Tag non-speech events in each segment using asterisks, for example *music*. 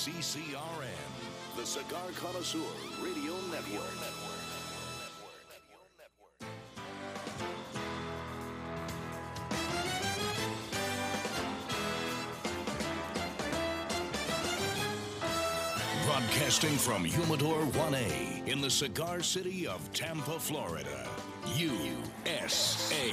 CCRN, the Cigar Connoisseur Radio Network. Broadcasting from Humidor 1A in the cigar city of Tampa, Florida. USA.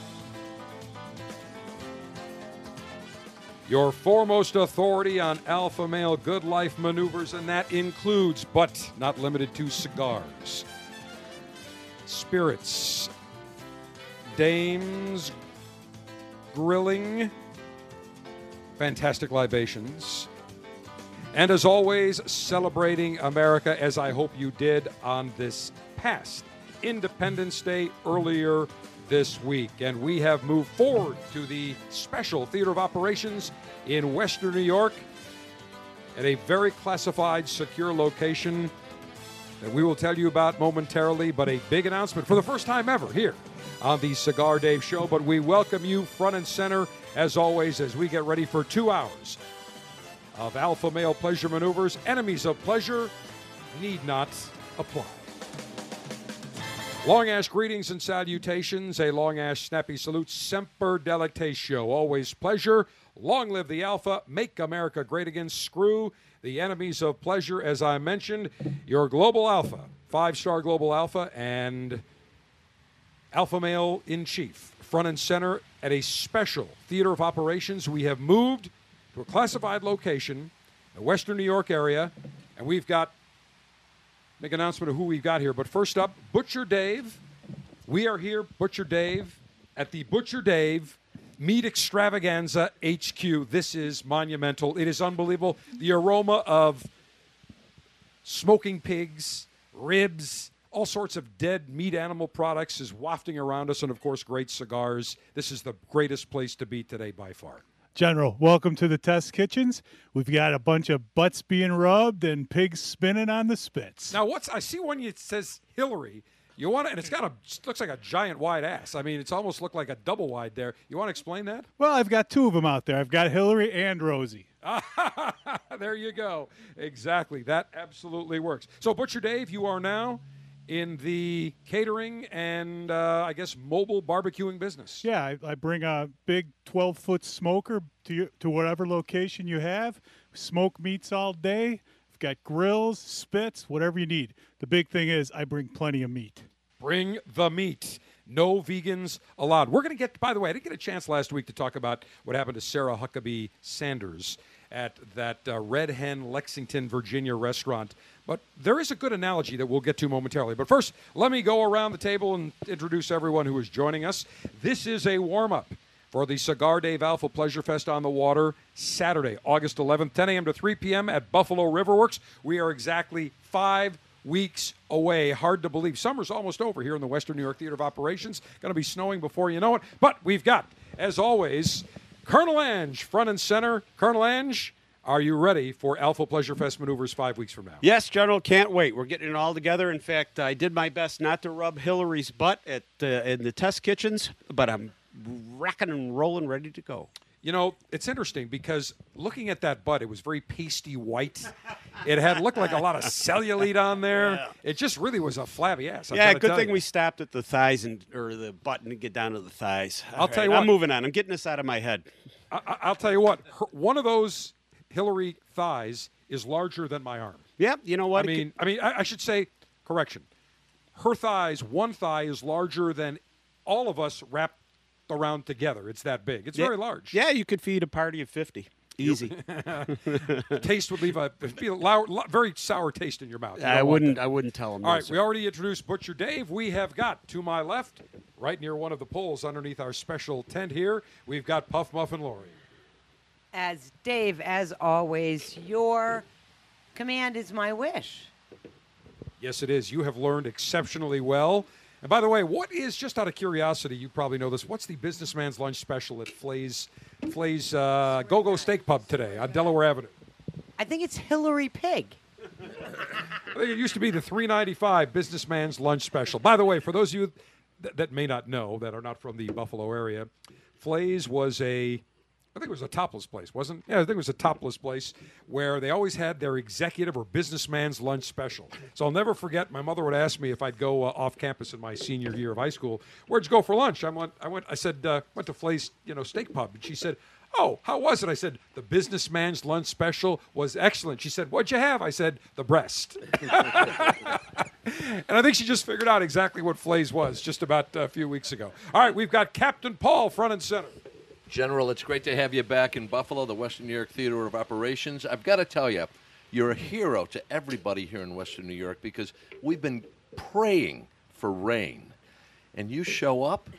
Your foremost authority on alpha male good life maneuvers, and that includes, but not limited to, cigars, spirits, dames, grilling, fantastic libations, and as always, celebrating America as I hope you did on this past Independence Day earlier this week. And we have moved forward to the special theater of operations in Western New York at a very classified, secure location that we will tell you about momentarily, but a big announcement for the first time ever here on the Cigar Dave Show. But we welcome you front and center, as always, as we get ready for two hours of alpha male pleasure maneuvers. Enemies of pleasure need not apply. Long Ash greetings and salutations. A Long Ash snappy salute. Semper Delectatio. Always pleasure. Long live the Alpha. Make America great again. Screw the enemies of pleasure. As I mentioned, your Global Alpha, five star Global Alpha, and Alpha Male in Chief, front and center at a special theater of operations. We have moved to a classified location the Western New York area, and we've got make an announcement of who we've got here. But first up, Butcher Dave. We are here, Butcher Dave, at the Butcher Dave Meat Extravaganza HQ. This is monumental. It is unbelievable. The aroma of smoking pigs, ribs, all sorts of dead meat animal products is wafting around us, and of course, great cigars. This is the greatest place to be today by far. General, welcome to the test kitchens. We've got a bunch of butts being rubbed and pigs spinning on the spits. Now, what's I see one that says Hillary. You want to, and it's got a looks like a giant wide ass. I mean, it's almost looked like a double wide there. You want to explain that? Well, I've got two of them out there. I've got Hillary and Rosie. *laughs* there you go. Exactly. That absolutely works. So, Butcher Dave, you are now in the catering and uh, I guess mobile barbecuing business. Yeah, I, I bring a big 12 foot smoker to you, to whatever location you have. Smoke meats all day. I've got grills, spits, whatever you need. The big thing is I bring plenty of meat. Bring the meat. No vegans allowed. We're going to get, by the way, I didn't get a chance last week to talk about what happened to Sarah Huckabee Sanders at that uh, Red Hen Lexington, Virginia restaurant. But there is a good analogy that we'll get to momentarily. But first, let me go around the table and introduce everyone who is joining us. This is a warm up for the Cigar Dave Alpha Pleasure Fest on the Water, Saturday, August 11th, 10 a.m. to 3 p.m. at Buffalo Riverworks. We are exactly five weeks away. Hard to believe. Summer's almost over here in the Western New York Theater of Operations. Going to be snowing before you know it. But we've got, as always, Colonel Ange front and center. Colonel Ange, are you ready for Alpha Pleasure Fest maneuvers five weeks from now? Yes, General. Can't wait. We're getting it all together. In fact, I did my best not to rub Hillary's butt at uh, in the test kitchens, but I'm racking and rolling, ready to go. You know, it's interesting because looking at that butt, it was very pasty white. It had looked like a lot of cellulite on there. Yeah. It just really was a flabby ass. I've yeah, good thing you. we stopped at the thighs and or the butt and get down to the thighs. I'll tell you what. I'm moving on. I'm getting this out of my head. I, I- I'll tell you what. Her, one of those Hillary thighs is larger than my arm. Yep. You know what? I mean, I mean, I, I should say, correction. Her thighs, one thigh is larger than all of us wrapped around together. It's that big. It's Yeah. very large. Yeah, you could feed a party of 50. Easy. *laughs* Taste would leave a, be a lou- lo- very sour taste in your mouth. You I wouldn't. I wouldn't tell them. All right, we already introduced Butcher Dave. We have got to my left, right near one of the poles underneath our special tent here, we've got Puff Muffin Lori. As Dave, as always, your command is my wish. Yes, it is. You have learned exceptionally well. And by the way, what is just out of curiosity? You probably know this. What's the businessman's lunch special at Flay's Flay's uh, Go Go Steak Pub today on Delaware Avenue? I think it's Hillary Pig. I think it used to be the 395 businessman's lunch special. By the way, for those of you th- that may not know, that are not from the Buffalo area, Flay's was a I think it was a topless place, wasn't? it? Yeah, I think it was a topless place where they always had their executive or businessman's lunch special. So I'll never forget. My mother would ask me if I'd go uh, off campus in my senior year of high school. Where'd you go for lunch? I went. I went. I said uh, went to Flay's, you know, steak pub, and she said. Oh, how was it? I said, the businessman's lunch special was excellent. She said, What'd you have? I said, the breast. *laughs* and I think she just figured out exactly what Flay's was just about a few weeks ago. All right, we've got Captain Paul front and center. General, it's great to have you back in Buffalo, the Western New York Theater of Operations. I've got to tell you, you're a hero to everybody here in Western New York because we've been praying for rain. And you show up,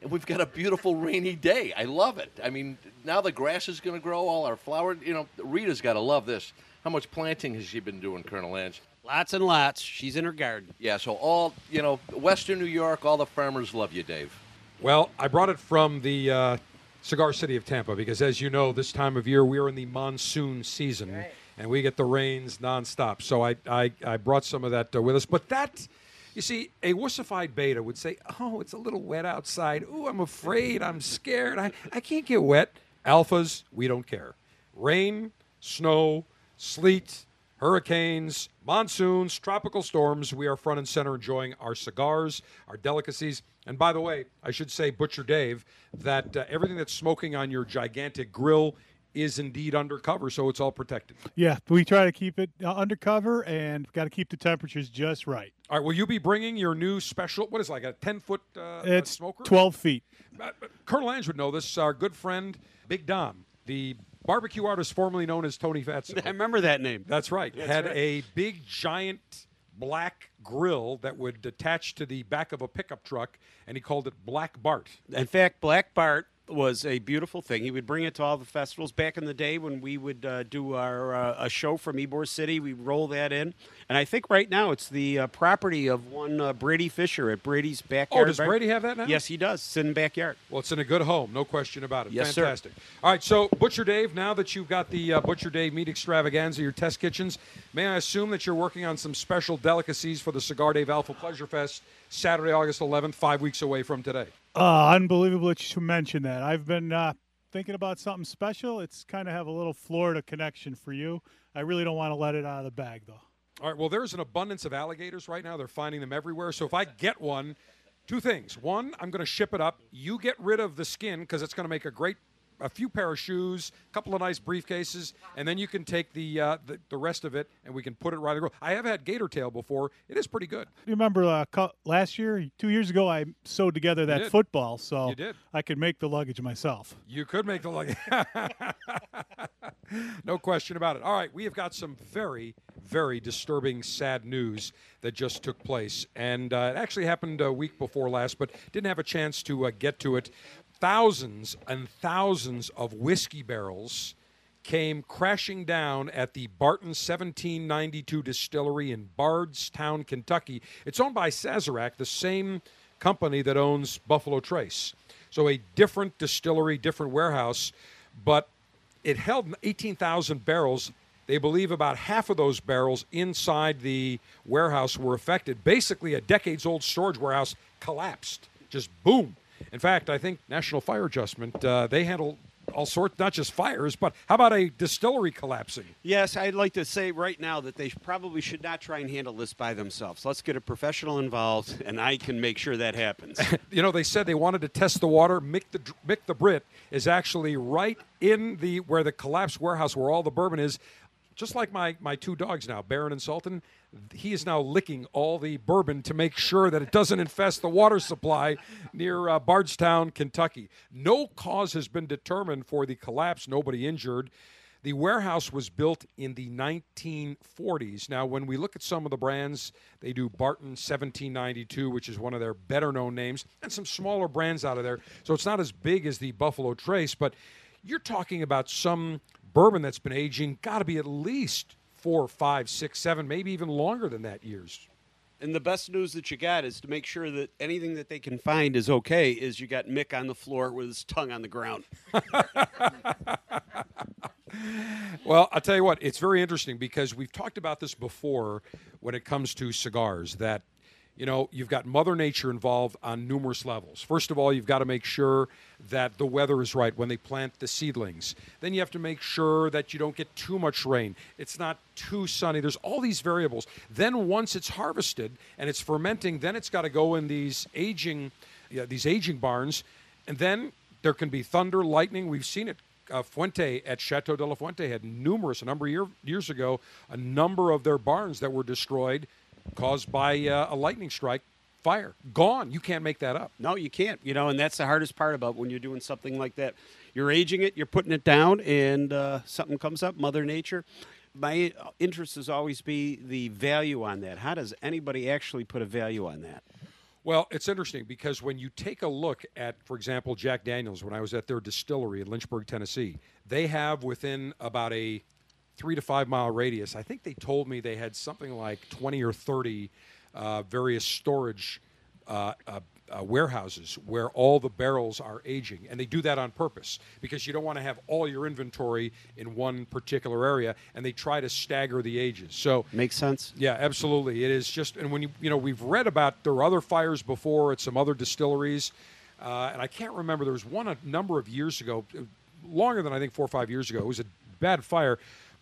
and we've got a beautiful rainy day. I love it. I mean, now the grass is going to grow, all our flowers. You know, Rita's got to love this. How much planting has she been doing, Colonel Ange? Lots and lots. She's in her garden. Yeah, so all, you know, Western New York, all the farmers love you, Dave. Well, I brought it from the uh, cigar city of Tampa because, as you know, this time of year we're in the monsoon season and we get the rains nonstop. So I, I, I brought some of that uh, with us. But that, you see, a wussified beta would say, oh, it's a little wet outside. Ooh, I'm afraid. I'm scared. I, I can't get wet. Alphas, we don't care. Rain, snow, sleet, hurricanes, monsoons, tropical storms. We are front and center enjoying our cigars, our delicacies. And by the way, I should say, Butcher Dave, that uh, everything that's smoking on your gigantic grill is indeed undercover, so it's all protected. Yeah, we try to keep it uh, undercover and got to keep the temperatures just right. All right, will you be bringing your new special? What is it, like a ten foot uh, It's smoker? 12 feet. Uh, Colonel Ange would know this. Our good friend Big Dom, the barbecue artist formerly known as Tony Fatso. *laughs* I remember that name. That's right. had a big giant black grill that would attach to the back of a pickup truck, and he called it Black Bart. In fact, Black Bart was a beautiful thing. He would bring it to all the festivals back in the day when we would uh, do our uh, a show from Ybor City. We roll that in, and I think right now it's the uh, property of one uh, Brady Fisher at Brady's backyard. Oh, does Brady have that now? Yes, he does. It's in the backyard. Well, it's in a good home, no question about it. Yes, sir. Fantastic. All right, so Butcher Dave, now that you've got the uh, Butcher Dave meat extravaganza, your test kitchens, may I assume that you're working on some special delicacies for the Cigar Dave Alpha Pleasure Fest Saturday, August 11th, five weeks away from today? Uh, unbelievable that you mentioned that. I've been uh, thinking about something special. It's kind of have a little Florida connection for you. I really don't want to let it out of the bag, though. All right. Well, there's an abundance of alligators right now. They're finding them everywhere. So if I get one, two things. One, I'm going to ship it up. You get rid of the skin because it's going to make a great, a few pair of shoes, a couple of nice briefcases, and then you can take the, uh, the the rest of it and we can put it right the grill. I have had gator tail before. It is pretty good. You remember uh, last year, two years ago, I sewed together that football, so You did. I could make the luggage myself. You could make the luggage. *laughs* no question about it. All right, we have got some very, very disturbing, sad news that just took place. And uh, it actually happened a week before last, but didn't have a chance to uh, get to it. Thousands and thousands of whiskey barrels came crashing down at the Barton 1792 distillery in Bardstown, Kentucky. It's owned by Sazerac, the same company that owns Buffalo Trace. So a different distillery, different warehouse, but it held 18,000 barrels. They believe about half of those barrels inside the warehouse were affected. Basically, a decades old storage warehouse collapsed. Just boom. In fact, I think National Fire Adjustment, uh, they handle all sorts, not just fires, but how about a distillery collapsing? Yes, I'd like to say right now that they probably should not try and handle this by themselves. Let's get a professional involved, and I can make sure that happens. *laughs* you know, they said they wanted to test the water. Mick the Mick the Brit is actually right in the where the collapsed warehouse where all the bourbon is. Just like my my two dogs now, Baron and Sultan, he is now licking all the bourbon to make sure that it doesn't infest the water supply near uh, Bardstown, Kentucky. No cause has been determined for the collapse. Nobody injured. The warehouse was built in the 1940s. Now, when we look at some of the brands, they do Barton 1792, which is one of their better known names, and some smaller brands out of there. So it's not as big as the Buffalo Trace, but you're talking about some bourbon that's been aging, got to be at least four, five, six, seven, maybe even longer than that years. And the best news that you got is to make sure that anything that they can find is okay. Is you got Mick on the floor with his tongue on the ground. *laughs* Well, I'll tell you what, it's very interesting because we've talked about this before when it comes to cigars that you know, you've got Mother Nature involved on numerous levels. First of all, you've got to make sure that the weather is right when they plant the seedlings. Then you have to make sure that you don't get too much rain. It's not too sunny. There's all these variables. Then once it's harvested and it's fermenting, then it's got to go in these aging, yeah, these aging barns, and then there can be thunder, lightning. We've seen it uh, Fuente at Chateau de la Fuente had numerous, a number of year, years ago, a number of their barns that were destroyed caused by uh, a lightning strike. Fire gone. You can't make that up. No, you can't. You know, and that's the hardest part about when you're doing something like that. You're aging it, you're putting it down, and uh, something comes up, Mother Nature. My interest has always be the value on that. How does anybody actually put a value on that? Well, it's interesting because when you take a look at, for example, Jack Daniels, when I was at their distillery in Lynchburg, Tennessee, they have within about a three to five mile radius, I think they told me they had something like 20 or 30 uh, various storage uh, uh, uh, warehouses where all the barrels are aging. And they do that on purpose because you don't want to have all your inventory in one particular area and they try to stagger the ages. So, Makes sense. yeah, absolutely. It is just, and when you, you know, we've read about there were other fires before at some other distilleries. Uh, and I can't remember, there was one a number of years ago, longer than I think four or five years ago. It was a bad fire.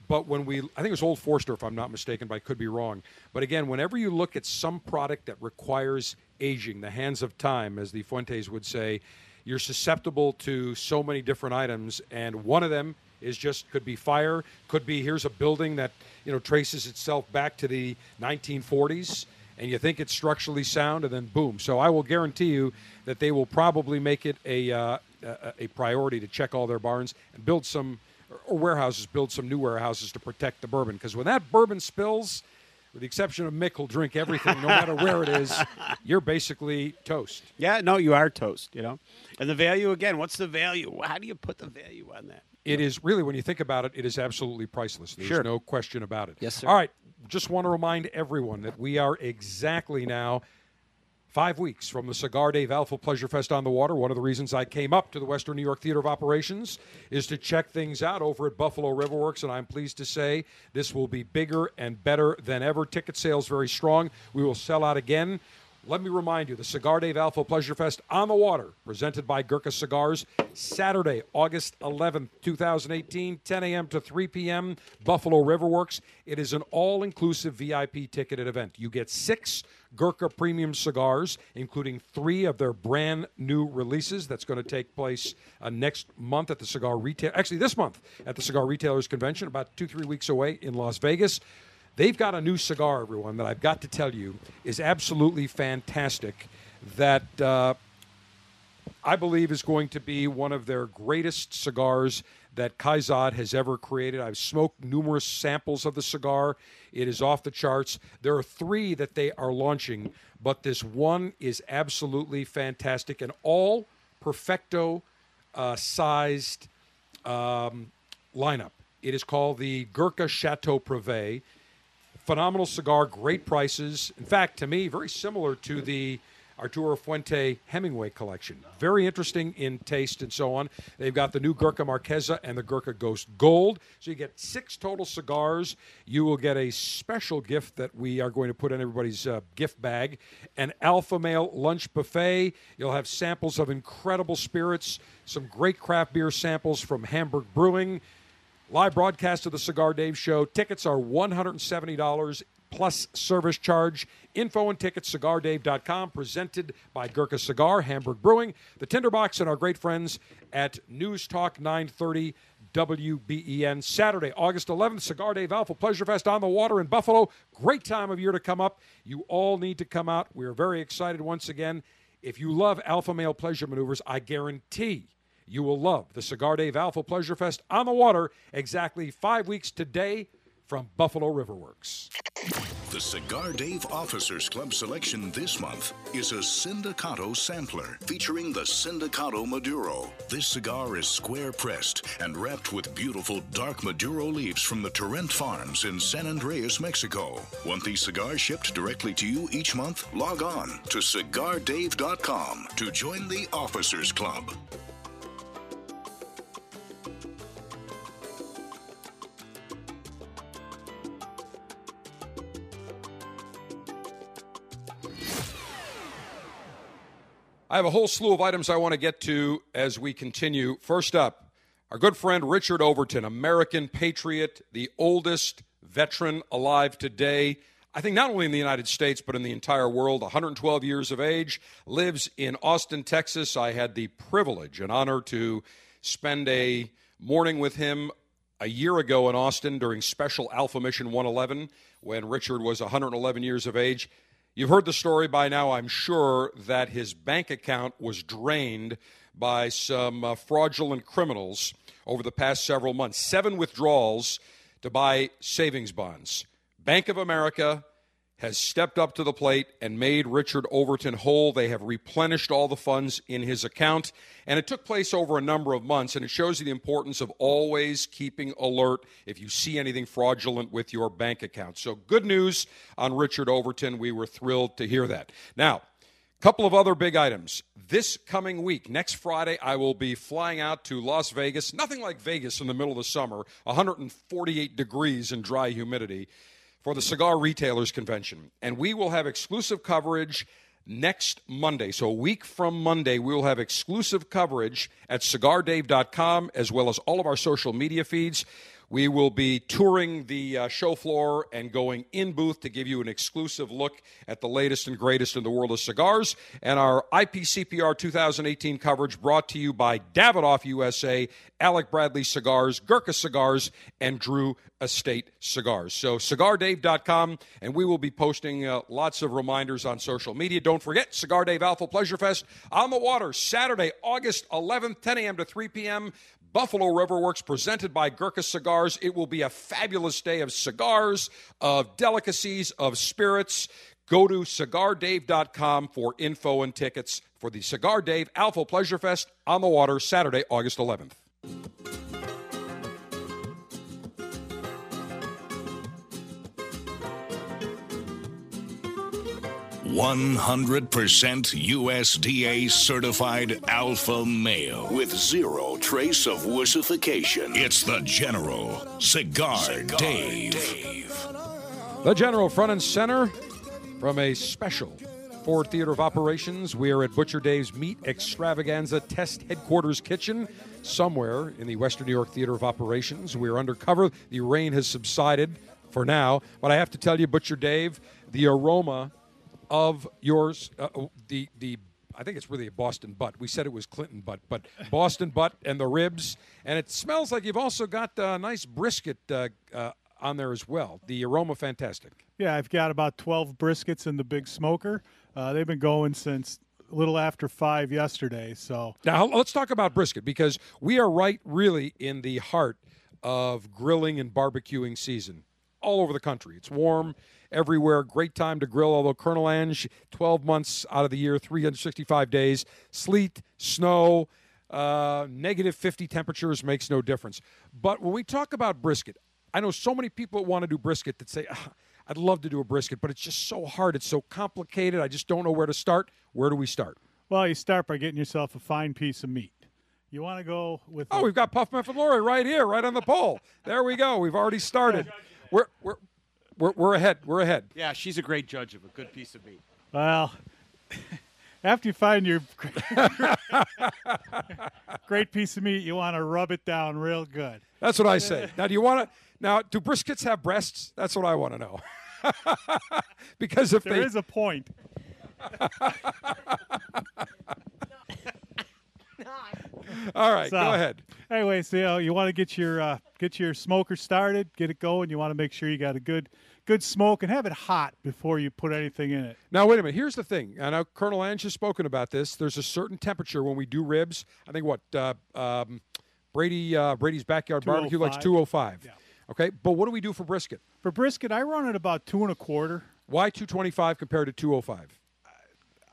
But when we, I think it was Old Forester, if I'm not mistaken, but I could be wrong. But again, whenever you look at some product that requires aging, the hands of time, as the Fuentes would say, you're susceptible to so many different items, and one of them is just could be fire, could be here's a building that you know traces itself back to the 1940s, and you think it's structurally sound, and then boom. So I will guarantee you that they will probably make it a uh, a, a priority to check all their barns and build some or warehouses build some new warehouses to protect the bourbon because when that bourbon spills with the exception of Mick, will drink everything, no matter where it is. *laughs* You're basically toast. Yeah, no, you are toast, you know. And the value again, what's the value? How do you put the value on that? It is really, when you think about it, it is absolutely priceless. There's Sure. no question about it. Yes, sir. All right. Just want to remind everyone that we are exactly now five weeks from the Cigar Dave Alpha Pleasure Fest on the Water. One of the reasons I came up to the Western New York Theater of Operations is to check things out over at Buffalo Riverworks, and I'm pleased to say this will be bigger and better than ever. Ticket sales very strong. We will sell out again. Let me remind you the Cigar Dave Alpha Pleasure Fest on the water, presented by Gurkha Cigars, Saturday, August 11th, 2018, 10 a.m. to 3 p.m., Buffalo Riverworks. It is an all inclusive VIP ticketed event. You get six Gurkha premium cigars, including three of their brand new releases. That's going to take place uh, next month at the Cigar Retail, actually, this month at the Cigar Retailers Convention, about two, three weeks away in Las Vegas. They've got a new cigar, everyone, that I've got to tell you is absolutely fantastic. That uh, I believe is going to be one of their greatest cigars that Kaizad has ever created. I've smoked numerous samples of the cigar. It is off the charts. There are three that they are launching, but this one is absolutely fantastic and all perfecto uh, sized um, lineup. It is called the Gurkha Chateau Privé phenomenal cigar, great prices. In fact, to me, very similar to the Arturo Fuente Hemingway collection. Very interesting in taste and so on. They've got the new Gurkha Marquesa and the Gurkha Ghost Gold. So you get six total cigars. You will get a special gift that we are going to put in everybody's uh, gift bag an Alpha Male lunch buffet. You'll have samples of incredible spirits, some great craft beer samples from Hamburg Brewing. Live broadcast of the Cigar Dave Show. Tickets are $170 plus service charge. Info and tickets, cigardave.com, presented by Gurkha Cigar, Hamburg Brewing, the Tinderbox, and our great friends at News Talk 930 WBEN. Saturday, August 11th, Cigar Dave Alpha Pleasure Fest on the water in Buffalo. Great time of year to come up. You all need to come out. We are very excited once again. If you love alpha male pleasure maneuvers, I guarantee you will love the Cigar Dave Alpha Pleasure Fest on the water exactly five weeks today from Buffalo Riverworks. The Cigar Dave Officers Club selection this month is a Sindicato sampler featuring the Sindicato Maduro. This cigar is square pressed and wrapped with beautiful dark Maduro leaves from the Turrent Farms in San Andreas, Mexico. Want these cigars shipped directly to you each month? Log on to cigardave.com to join the Officers Club. I have a whole slew of items I want to get to as we continue. First up, our good friend Richard Overton, American patriot, the oldest veteran alive today. I think not only in the United States, but in the entire world. 112 years of age, lives in Austin, Texas. I had the privilege and honor to spend a morning with him a year ago in Austin during Special Alpha Mission 111 when Richard was 111 years of age. You've heard the story by now, I'm sure, that his bank account was drained by some uh, fraudulent criminals over the past several months. Seven withdrawals to buy savings bonds. Bank of America has stepped up to the plate and made Richard Overton whole. They have replenished all the funds in his account, and it took place over a number of months. And it shows you the importance of always keeping alert if you see anything fraudulent with your bank account. So, good news on Richard Overton. We were thrilled to hear that. Now, a couple of other big items. This coming week, next Friday, I will be flying out to Las Vegas. Nothing like Vegas in the middle of the summer, 148 degrees and dry humidity for the Cigar Retailers Convention. And we will have exclusive coverage next Monday. So, a week from Monday, we will have exclusive coverage at cigardave.com as well as all of our social media feeds. We will be touring the uh, show floor and going in booth to give you an exclusive look at the latest and greatest in the world of cigars. And our IPCPR 2018 coverage brought to you by Davidoff USA, Alec Bradley Cigars, Gurkha Cigars, and Drew Estate Cigars. So, cigardave.com, and we will be posting uh, lots of reminders on social media. Don't forget, Cigar Dave Alpha Pleasure Fest on the water, Saturday, August 11th, 10 a.m. to 3 p.m. Buffalo River Works presented by Gurkha Cigars. It will be a fabulous day of cigars, of delicacies, of spirits. Go to cigardave.com for info and tickets for the Cigar Dave Alpha Pleasure Fest on the water Saturday, August 11th. 100% USDA certified alpha male with zero trace of wussification. It's the General Cigar, Dave. The General front and center from a special Ford Theater of Operations. We are at Butcher Dave's Meat Extravaganza Test Headquarters Kitchen, somewhere in the Western New York Theater of Operations. We are undercover. The rain has subsided for now, but I have to tell you, Butcher Dave, the aroma of yours, uh, the the I think it's really a Boston butt. We said it was Clinton butt, but *laughs* Boston butt and the ribs, and it smells like you've also got a nice brisket uh, uh, on there as well. The aroma, fantastic. Yeah, I've got about 12 briskets in the big smoker. Uh, they've been going since a little after five yesterday. So now let's talk about brisket because we are right, really, in the heart of grilling and barbecuing season all over the country. It's warm everywhere. Great time to grill, although Colonel Ange, 12 months out of the year, 365 days, sleet, snow, uh, negative 50 temperatures makes no difference. But when we talk about brisket, I know so many people that want to do brisket that say, ah, I'd love to do a brisket, but it's just so hard. It's so complicated. I just don't know where to start. Where do we start? Well, you start by getting yourself a fine piece of meat. You want to go with. Oh, we've got Puff Lori right here, right on the pole. There we go. We've already started. *laughs* We're, we're, we're, we're ahead. We're ahead. Yeah, she's a great judge of a good piece of meat. Well, *laughs* after you find your *laughs* great piece of meat, you want to rub it down real good. That's what I say. Now, do you want to? Now, do briskets have breasts? That's what I want to know. *laughs* because if there they, is a point. *laughs* All right, So, go ahead. Anyway, so you, know, you want to get your uh, get your smoker started, get it going. You want to make sure you got a good good smoke and have it hot before you put anything in it. Now, wait a minute. Here's the thing. I know Colonel Ange has spoken about this. There's a certain temperature when we do ribs. I think what uh, um, Brady uh, Brady's backyard barbecue likes 205. 205. Okay, but what do we do for brisket? For brisket, I run it about two and a quarter. Why 225 compared to 205?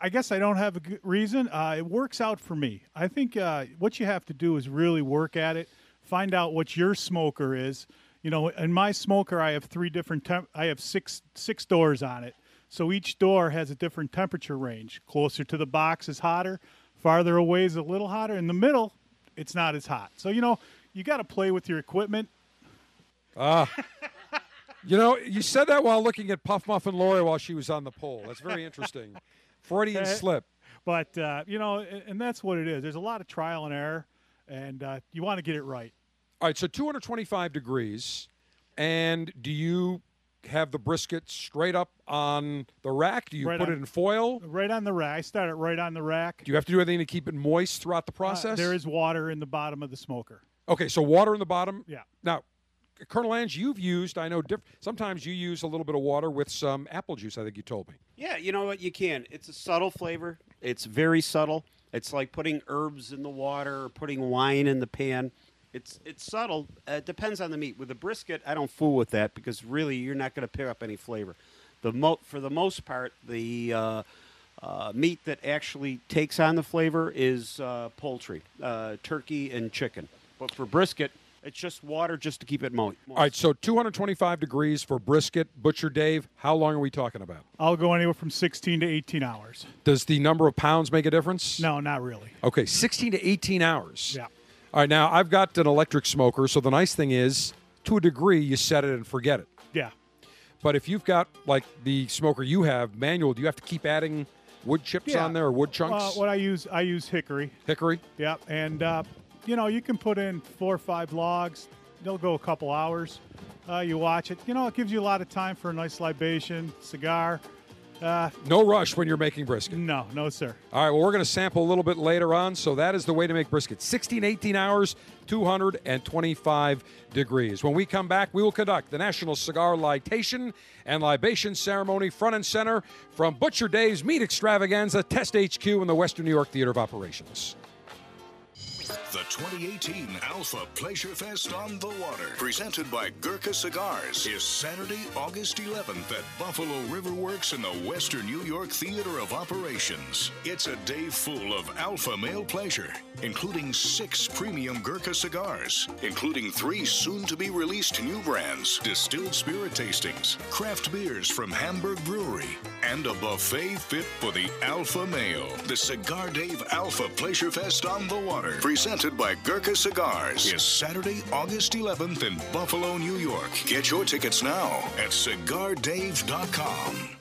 I guess I don't have a good reason. Uh, it works out for me. I think uh, what you have to do is really work at it. Find out what your smoker is. You know, in my smoker, I have three different. Temp- I have six six doors on it, so each door has a different temperature range. Closer to the box is hotter. Farther away is a little hotter. In the middle, it's not as hot. So you know, you got to play with your equipment. Ah. *laughs* You know, you said that while looking at Puff Muffin Lori while she was on the pole. That's very interesting. Freudian slip. But uh, you know, and, that's what it is. There's a lot of trial and error, and uh, you want to get it right. All right, so 225 degrees. And do you have the brisket straight up on the rack? Do you Right put on- it in foil? Right on the rack. I start it right on the rack. Do you have to do anything to keep it moist throughout the Uh, process? there is water in the bottom of the smoker. Okay, so water in the bottom. Yeah. Now, Colonel Ange, you've used, I know, diff- sometimes you use a little bit of water with some apple juice, I think you told me. Yeah, you know what? You can. It's a subtle flavor. It's very subtle. It's like putting herbs in the water or putting wine in the pan. It's it's subtle. Uh, it depends on the meat. With the brisket, I don't fool with that because really you're not going to pick up any flavor. The mo- for the most part, the uh, uh, meat that actually takes on the flavor is uh, poultry, uh, turkey, and chicken. But for brisket, it's just water just to keep it moist. All right, so 225 degrees for brisket. Butcher Dave, how long are we talking about? I'll go anywhere from 16 to 18 hours. Does the number of pounds make a difference? No, not really. Okay, 16 to 18 hours. Yeah. All right, now I've got an electric smoker, so the nice thing is, to a degree, you set it and forget it. Yeah. But if you've got like the smoker you have manual, do you have to keep adding wood chips Yeah. on there or wood Uh, chunks? what I use, I use hickory. Hickory? Yeah, and uh, you know you can put in four or five logs. They'll go a couple hours. Uh, you watch it. You know it gives you a lot of time for a nice libation, cigar. Uh, No rush when you're making brisket. no, no, sir. All right, well, we're going to sample a little bit later on. So that is the way to make brisket 16, 18 hours, 225 degrees. When we come back, we will conduct the National Cigar Litation and Libation Ceremony front and center from Butcher Dave's Meat Extravaganza, Test HQ in the Western New York Theater of Operations. The 2018 Alpha Pleasure Fest on the Water, presented by Gurkha Cigars, is Saturday, August 11th at Buffalo River Works in the Western New York Theater of Operations. It's a day full of alpha male pleasure, including six premium Gurkha cigars, including three soon to be released new brands, distilled spirit tastings, craft beers from Hamburg Brewery, and a buffet fit for the alpha male. The Cigar Dave Alpha Pleasure Fest on the Water, presented by Gurkha Cigars, is Saturday, August 11th in Buffalo, New York. Get your tickets now at cigardave.com.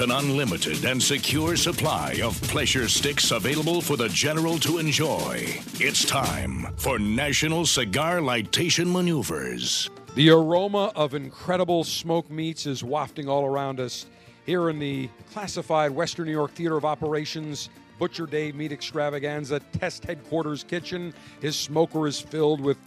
With an unlimited and secure supply of pleasure sticks available for the general to enjoy, it's time for National Cigar Lightation Maneuvers. The aroma of incredible smoked meats is wafting all around us here in the classified Western New York Theater of Operations Butcher Dave Meat Extravaganza Test Headquarters Kitchen. His smoker is filled with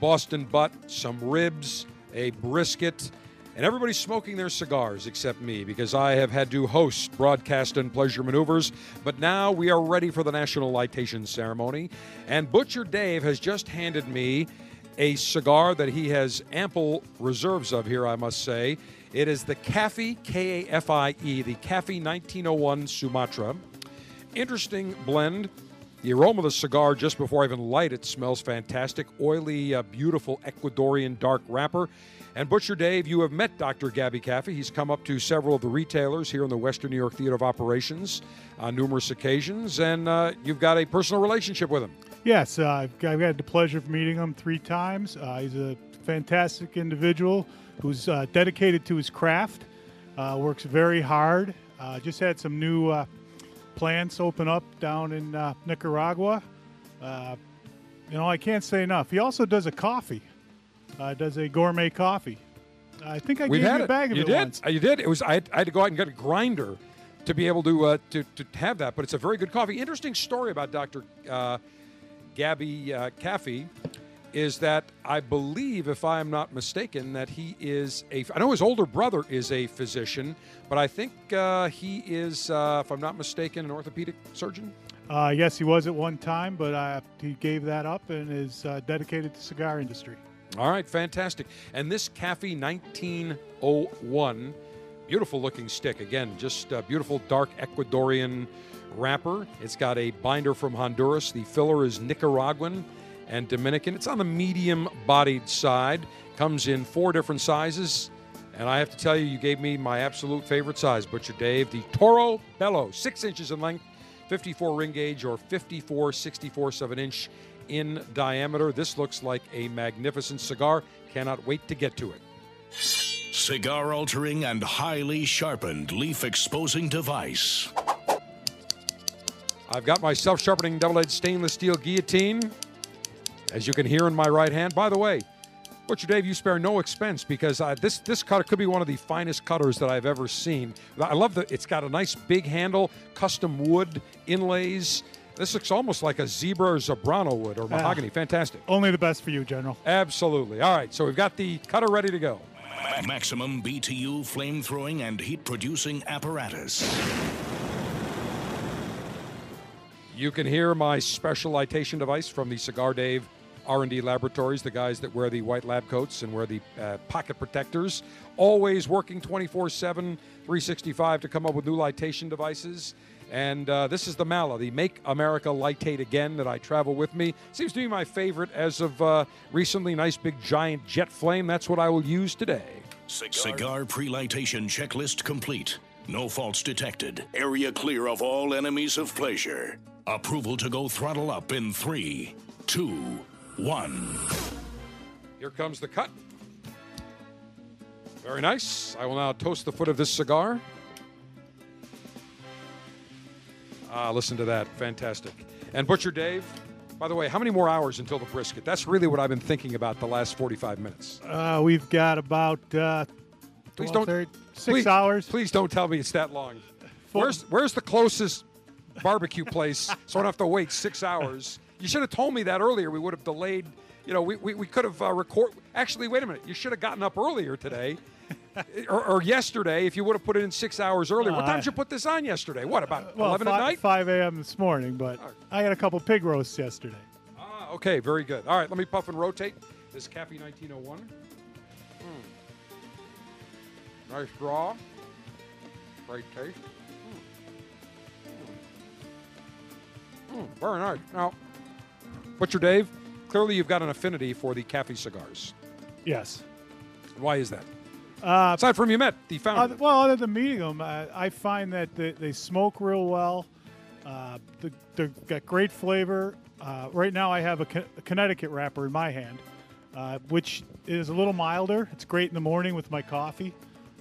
Boston butt, some ribs, a brisket, and everybody's smoking their cigars except me because I have had to host broadcast and pleasure maneuvers. But now we are ready for the national lightation ceremony, and Butcher Dave has just handed me a cigar that he has ample reserves of here, I must say. It is the Kafie, K A F I E, the Kafie 1901 Sumatra. Interesting blend. The aroma of the cigar just before I even light it smells fantastic. Oily, uh, beautiful Ecuadorian dark wrapper. And Butcher Dave, you have met Dr. Gabby Kafie. He's come up to several of the retailers here in the Western New York Theater of Operations on numerous occasions, and uh, you've got a personal relationship with him. Yes, uh, I've, I've had the pleasure of meeting him three times. Uh, he's a fantastic individual who's uh, dedicated to his craft, uh, works very hard. Uh, just had some new plants open up down in Nicaragua. You know, I can't say enough. He also does a coffee, uh, does a gourmet coffee. I think I We've gave had you a it. bag of you it did. once. Uh, You did. It was. I had, I had to go out and get a grinder to be able to uh, to to have that. But it's a very good coffee. Interesting story about Dr. Uh, Gabby uh, Kafie is that I believe, if I am not mistaken, that he is a. I know his older brother is a physician, but I think uh, he is, uh, if I'm not mistaken, an orthopedic surgeon. Uh, yes, he was at one time, but uh, he gave that up and is uh, dedicated to cigar industry. All right, fantastic. And this Kafie 1901, beautiful looking stick. Again, just a beautiful dark Ecuadorian wrapper. It's got a binder from Honduras. The filler is Nicaraguan and Dominican. It's on the medium bodied side. Comes in four different sizes. And I have to tell you, you gave me my absolute favorite size, Butcher Dave, the Toro Bello, six inches in length, 54 ring gauge, or 54 64 of an inch in diameter. This looks like a magnificent cigar. Cannot wait to get to it. Cigar altering and highly sharpened leaf exposing device. I've got my self sharpening double edged stainless steel guillotine, as you can hear in my right hand. By the way, Butcher Dave, you spare no expense because uh, this this cutter could be one of the finest cutters that I've ever seen. I love that it's got a nice big handle, custom wood inlays. This looks almost like a zebra or zebrano wood or mahogany. Fantastic. Only the best for you, General. Absolutely. All right, so we've got the cutter ready to go. Maximum BTU flame throwing and heat producing apparatus. You can hear my special litation device from the Cigar Dave R&D Laboratories, the guys that wear the white lab coats and wear the uh, pocket protectors, always working 24/7, 365 to come up with new litation devices. And uh, this is the Mala, the Make America Lightate Again that I travel with me. Seems to be my favorite as of uh, recently. Nice big giant jet flame. That's what I will use today. Cigar pre-lightation checklist complete. No faults detected. Area clear of all enemies of pleasure. Approval to go throttle up in three, two, one. Here comes the cut. Very nice. I will now toast the foot of this cigar. Ah, listen to that. Fantastic. And Butcher Dave, by the way, how many more hours until the brisket? That's really what I've been thinking about the last 45 minutes. Uh, we've got about uh, Please don't- 30 six please, hours. Please don't tell me it's that long. *laughs* Four- Where's, where's the closest barbecue place so I don't have to wait six hours? You should have told me that earlier. We would have delayed. You know, we, we, we could have uh, record. Actually, wait a minute. You should have gotten up earlier today. *laughs* or, or yesterday, if you would have put it in six hours earlier. what Uh, time did you put this on yesterday? What about well, eleven fi- at night? 5 a.m. this morning, but I had a couple pig roasts yesterday. Ah, okay, very good. All right, let me puff and rotate this Kafie 1901. Mm. Nice draw. Great taste. Mm. Mm, very nice. Now, Butcher Dave, clearly you've got an affinity for the Kafie cigars. Yes. Why is that? Uh, Aside from you met the founder. Well, other than meeting them, uh, I find that they, they smoke real well. Uh, they've got great flavor. Uh, right now, I have a, a Connecticut wrapper in my hand, uh, which is a little milder. It's great in the morning with my coffee,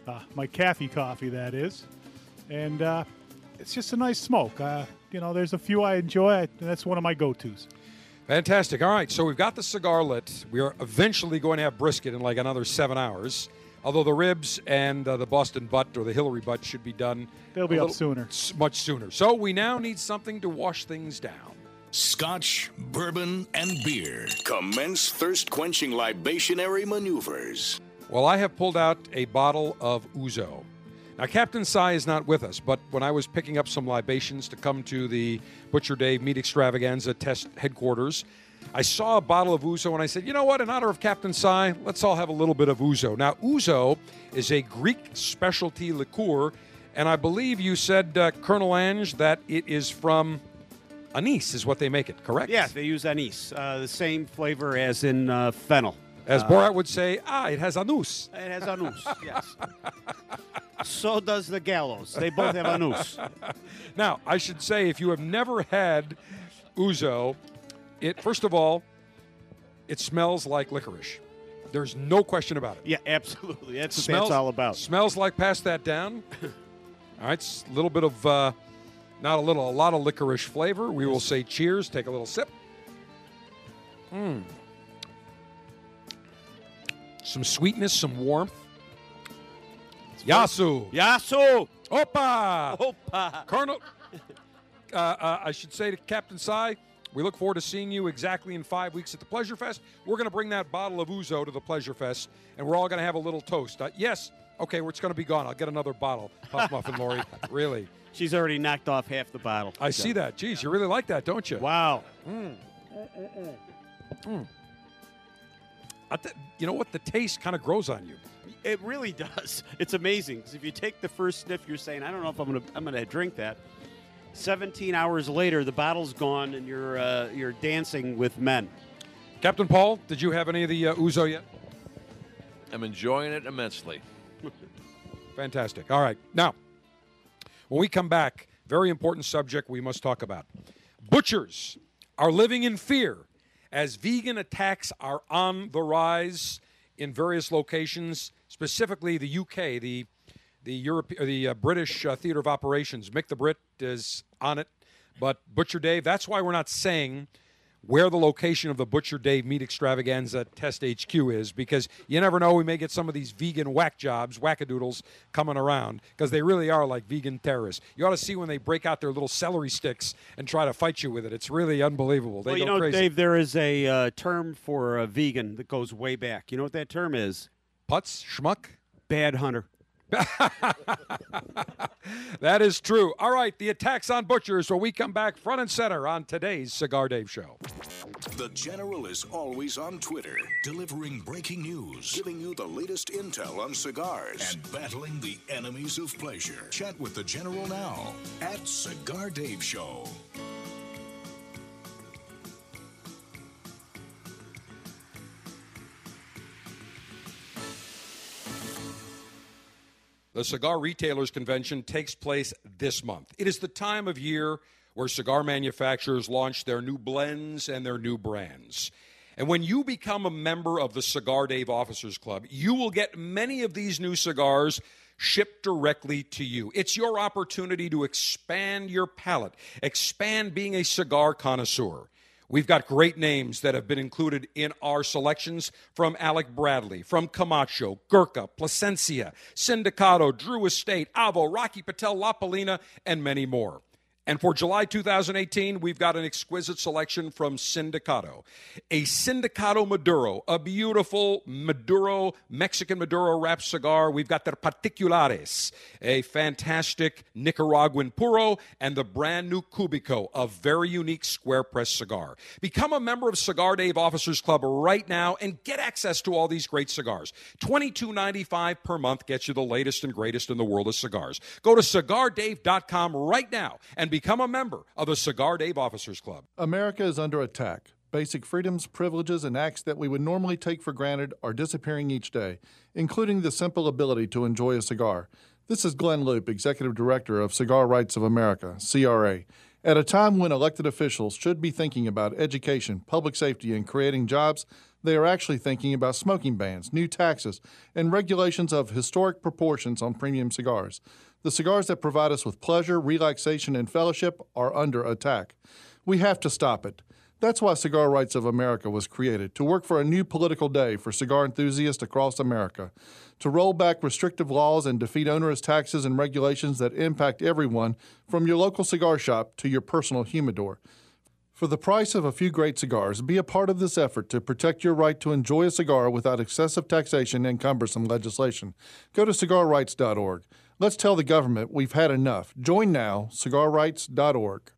uh, my Kafie coffee, that is. and uh, it's just a nice smoke. Uh, you know, there's a few I enjoy. and that's one of my go-tos. Fantastic. All right, so we've got the cigar lit. We are eventually going to have brisket in like another seven hours. Although the ribs and uh, the Boston butt or the Hillary butt should be done. They'll be a up little- sooner. s- much sooner. So we now need something to wash things down. Scotch, bourbon, and beer. Commence thirst quenching libationary maneuvers. Well, I have pulled out a bottle of Ouzo. Now, Captain Cy is not with us, but when I was picking up some libations to come to the Butcher Dave Meat Extravaganza test headquarters, I saw a bottle of Ouzo and I said, you know what, in honor of Captain Cy, let's all have a little bit of Ouzo. Now, Ouzo is a Greek specialty liqueur, and I believe you said, uh, Colonel Ange, that it is from anise, is what they make it, correct? Yeah, they use anise, uh, the same flavor as in uh, fennel. As Uh, Borat would say, ah, it has anus. It has anus, yes. so does the gallows. They both have anus. *laughs* Now, I should say, if you have never had Ouzo, it first of all, it smells like licorice. There's no question about it. Yeah, absolutely. That's what smells that's all about. Smells like pass that down. *coughs* all right, it's a little bit of uh, not a little, a lot of licorice flavor. We will say cheers. Take a little sip. Mmm. Some sweetness, some warmth. Yasu. Yasu. Opa. Opa. Colonel, uh, uh, I should say to Captain Cy, we look forward to seeing you exactly in five weeks at the Pleasure Fest. We're going to bring that bottle of Ouzo to the Pleasure Fest, and we're all going to have a little toast. Uh, yes, okay, well, it's going to be gone. I'll get another bottle. Puff *laughs* Muffin Lori, really. She's already knocked off half the bottle. I see that. Geez, you really like that, don't you? Wow. Hmm. Mm. Hmm. I th- you know what? The taste kind of grows on you. It really *laughs* does. It's amazing because if you take the first sniff, you're saying, "I don't know if I'm gonna I'm gonna drink that." 17 hours later, the bottle's gone, and you're uh, you're dancing with men. Captain Paul, did you have any of the uh, Ouzo yet? I'm enjoying it immensely. *laughs* Fantastic. All right. Now, when we come back, very important subject we must talk about. Butchers are living in fear as vegan attacks are on the rise in various locations, specifically the UK, the the Europe, or the uh, British uh, theater of operations. Mick the Brit is on it, but Butcher Dave. That's why we're not saying where the location of the Butcher Dave Meat Extravaganza Test HQ is, because you never know. We may get some of these vegan whack jobs, wackadoodles coming around, because they really are like vegan terrorists. You ought to see when they break out their little celery sticks and try to fight you with it. It's really unbelievable. They well, go you know, crazy. Dave, there is a uh, term for a vegan that goes way back. You know what that term is? Putz, schmuck. Bad hunter. *laughs* That is true. All right, the attacks on butchers when we come back front and center on today's Cigar Dave Show. The General is always on Twitter, delivering breaking news, giving you the latest intel on cigars, and battling the enemies of pleasure. Chat with the General now at Cigar Dave Show. The Cigar Retailers Convention takes place this month. It is the time of year where cigar manufacturers launch their new blends and their new brands. And when you become a member of the Cigar Dave Officers Club, you will get many of these new cigars shipped directly to you. It's your opportunity to expand your palate, expand being a cigar connoisseur. We've got great names that have been included in our selections from Alec Bradley, from Camacho, Gurkha, Plasencia, Sindicato, Drew Estate, Avo, Rocky Patel, La and many more. And for July 2018, we've got an exquisite selection from Sindicato. A Sindicato Maduro, a beautiful Maduro, Mexican Maduro wrapped cigar. We've got their Particulares, a fantastic Nicaraguan Puro, and the brand new Cubico, a very unique square press cigar. Become a member of Cigar Dave Officers Club right now and get access to all these great cigars. $22.95 per month gets you the latest and greatest in the world of cigars. Go to cigardave.com right now and become a member of the Cigar Dave Officers Club. America is under attack. Basic freedoms, privileges, and acts that we would normally take for granted are disappearing each day, including the simple ability to enjoy a cigar. This is Glynn Loope, Executive Director of Cigar Rights of America, CRA. At a time when elected officials should be thinking about education, public safety, and creating jobs, they are actually thinking about smoking bans, new taxes, and regulations of historic proportions on premium cigars. The cigars that provide us with pleasure, relaxation, and fellowship are under attack. We have to stop it. That's why Cigar Rights of America was created to work for a new political day for cigar enthusiasts across America, to roll back restrictive laws and defeat onerous taxes and regulations that impact everyone from your local cigar shop to your personal humidor. For the price of a few great cigars, be a part of this effort to protect your right to enjoy a cigar without excessive taxation and cumbersome legislation. Go to cigarrights.org. Let's tell the government we've had enough. Join now, cigarrights.org.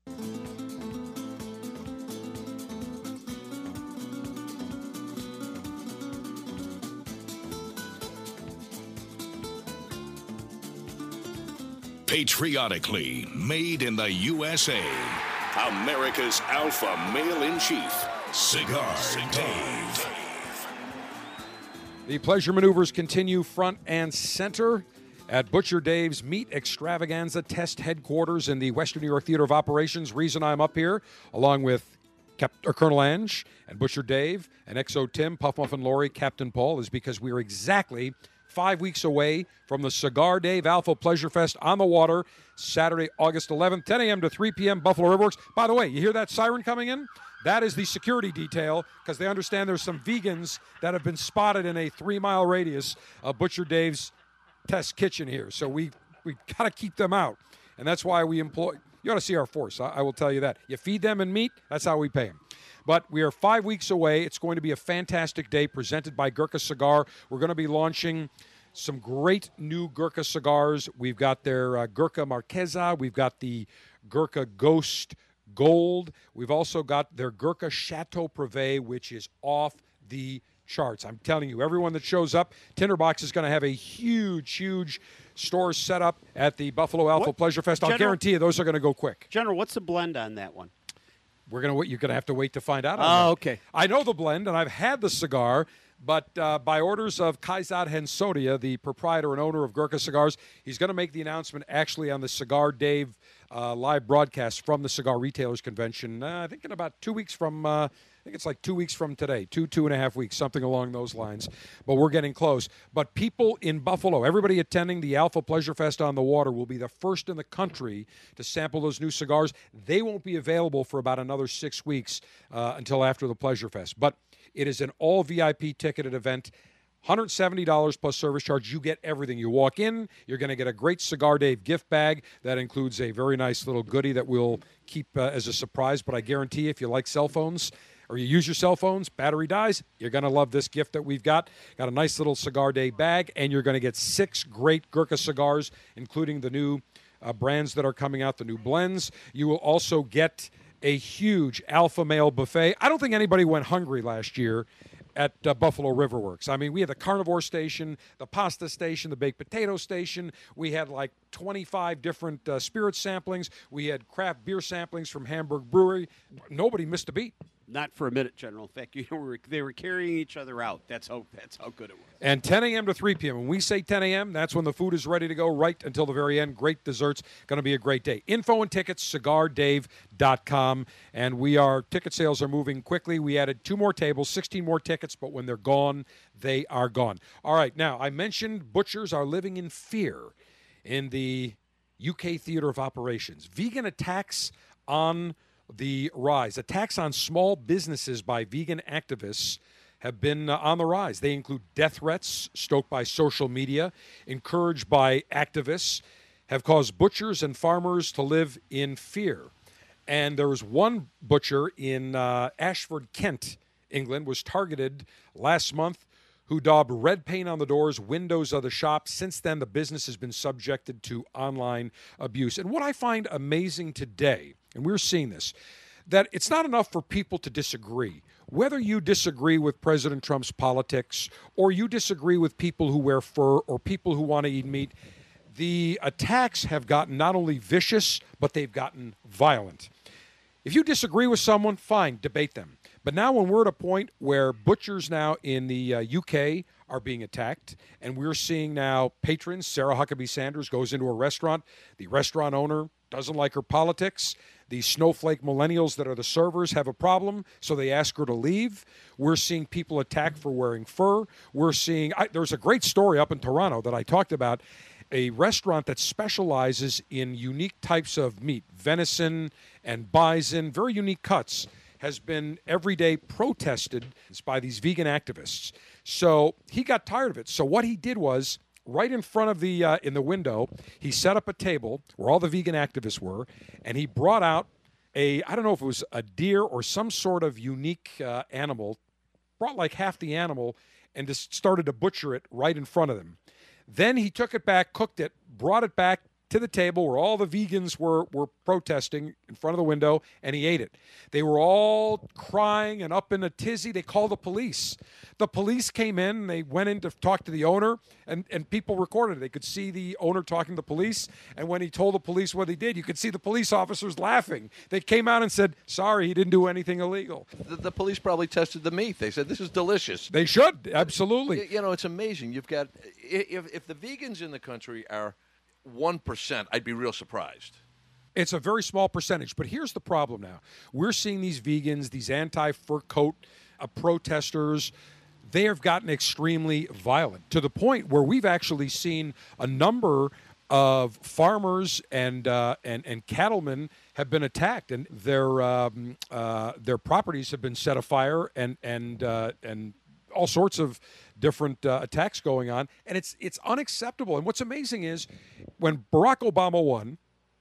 Patriotically made in the USA. America's Alpha Male in Chief, Cigar Dave. The pleasure maneuvers continue front and center at Butcher Dave's Meat Extravaganza Test Headquarters in the Western New York Theater of Operations. Reason I'm up here, along with Cap- or Colonel Ange and Butcher Dave and XO Tim, Puff Muffin Lori, Captain Paul, is because we are exactly five weeks away from the Cigar Dave Alpha Pleasure Fest on the water, Saturday, August 11th, 10 a.m. to 3 p.m. Buffalo Riverworks. By the way, you hear that siren coming in? That is the security detail because they understand there's some vegans that have been spotted in a three mile radius of Butcher Dave's test kitchen here. So we we got to keep them out, and that's why we employ. You ought to see our force. I, I will tell you that. You feed them and meat. That's how we pay them. But we are five weeks away. It's going to be a fantastic day presented by Gurkha Cigar. We're going to be launching some great new Gurkha cigars. We've got their uh, Gurkha Marquesa. We've got the Gurkha Ghost Gold. We've also got their Gurkha Chateau Privé, which is off the charts. I'm telling you, everyone that shows up, Tinderbox is going to have a huge, huge store set up at the Buffalo Alpha What- Pleasure Fest. I'll General- guarantee you those are going to go quick. General, what's the blend on that one? We're gonna wait. You're gonna have to wait to find out. Oh, okay. I know the blend, and I've had the cigar. But uh, by orders of Kaizad Hansotia, the proprietor and owner of Gurkha Cigars, he's going to make the announcement actually on the Cigar Dave uh, live broadcast from the Cigar Retailers Convention. Uh, I think in about two weeks from, uh, think it's like two weeks from today, two two and a half weeks, something along those lines. But we're getting close. But people in Buffalo, everybody attending the Alpha Pleasure Fest on the water, will be the first in the country to sample those new cigars. They won't be available for about another six weeks uh, until after the Pleasure Fest. But it is an all VIP ticketed event. $170 plus service charge. You get everything. You walk in, you're going to get a great Cigar Dave gift bag that includes a very nice little goodie that we'll keep uh, as a surprise. But I guarantee if you like cell phones or you use your cell phones, battery dies, you're going to love this gift that we've got. Got a nice little Cigar Dave bag, and you're going to get six great Gurkha cigars, including the new uh, brands that are coming out, the new blends. You will also get a huge alpha male buffet. I don't think anybody went hungry last year at uh, Buffalo River Works. I mean, we had the carnivore station, the pasta station, the baked potato station. We had like 25 different uh, spirit samplings. We had craft beer samplings from Hamburg Brewery. Nobody missed a beat. Not for a minute, General. In fact, *laughs* you know, they were carrying each other out. That's how that's how good it was. And 10 a.m. to 3 p.m. When we say 10 a.m., that's when the food is ready to go right until the very end. Great desserts. Going to be a great day. Info and tickets, cigardave.com. And we are, ticket sales are moving quickly. We added two more tables, 16 more tickets, but when they're gone, they are gone. All right. Now, I mentioned butchers are living in fear in the UK theater of operations. Vegan attacks on the rise. Attacks on small businesses by vegan activists have been uh, on the rise. They include death threats stoked by social media, encouraged by activists, have caused butchers and farmers to live in fear. And there was one butcher in uh, Ashford, Kent, England, was targeted last month who daubed red paint on the doors, windows of the shop. Since then, the business has been subjected to online abuse. And what I find amazing today, and we're seeing this, that it's not enough for people to disagree. Whether you disagree with President Trump's politics or you disagree with people who wear fur or people who want to eat meat, the attacks have gotten not only vicious, but they've gotten violent. If you disagree with someone, fine, debate them. But now, when we're at a point where butchers now in the uh, UK are being attacked, and we're seeing now patrons, Sarah Huckabee Sanders goes into a restaurant, the restaurant owner doesn't like her politics, The snowflake millennials that are the servers have a problem, so they ask her to leave. We're seeing people attacked for wearing fur. We're seeing, I, there's a great story up in Toronto that I talked about a restaurant that specializes in unique types of meat, venison and bison, very unique cuts, has been every day protested by these vegan activists. So he got tired of it. So what he did was right in front of the uh, in the window, he set up a table where all the vegan activists were, and he brought out a I don't know if it was a deer or some sort of unique uh, animal, brought like half the animal, and just started to butcher it right in front of them. Then he took it back, cooked it, brought it back to the table where all the vegans were, were protesting in front of the window, and he ate it. They were all crying and up in a tizzy. They called the police. The police came in, they went in to talk to the owner, and, and people recorded it. They could see the owner talking to the police, and when he told the police what he did, you could see the police officers laughing. They came out and said, Sorry, he didn't do anything illegal. The, the police probably tested the meat. They said, This is delicious. They should, absolutely. Y- You know, it's amazing. You've got, if, if the vegans in the country are 1%, I'd be real surprised. It's a very small percentage, but here's the problem now. We're seeing these vegans, these anti fur coat uh, protesters, they have gotten extremely violent to the point where we've actually seen a number of farmers and uh, and and cattlemen have been attacked, and their um, uh, their properties have been set afire, and and uh, and all sorts of different uh, attacks going on, and it's it's unacceptable. And what's amazing is when Barack Obama won,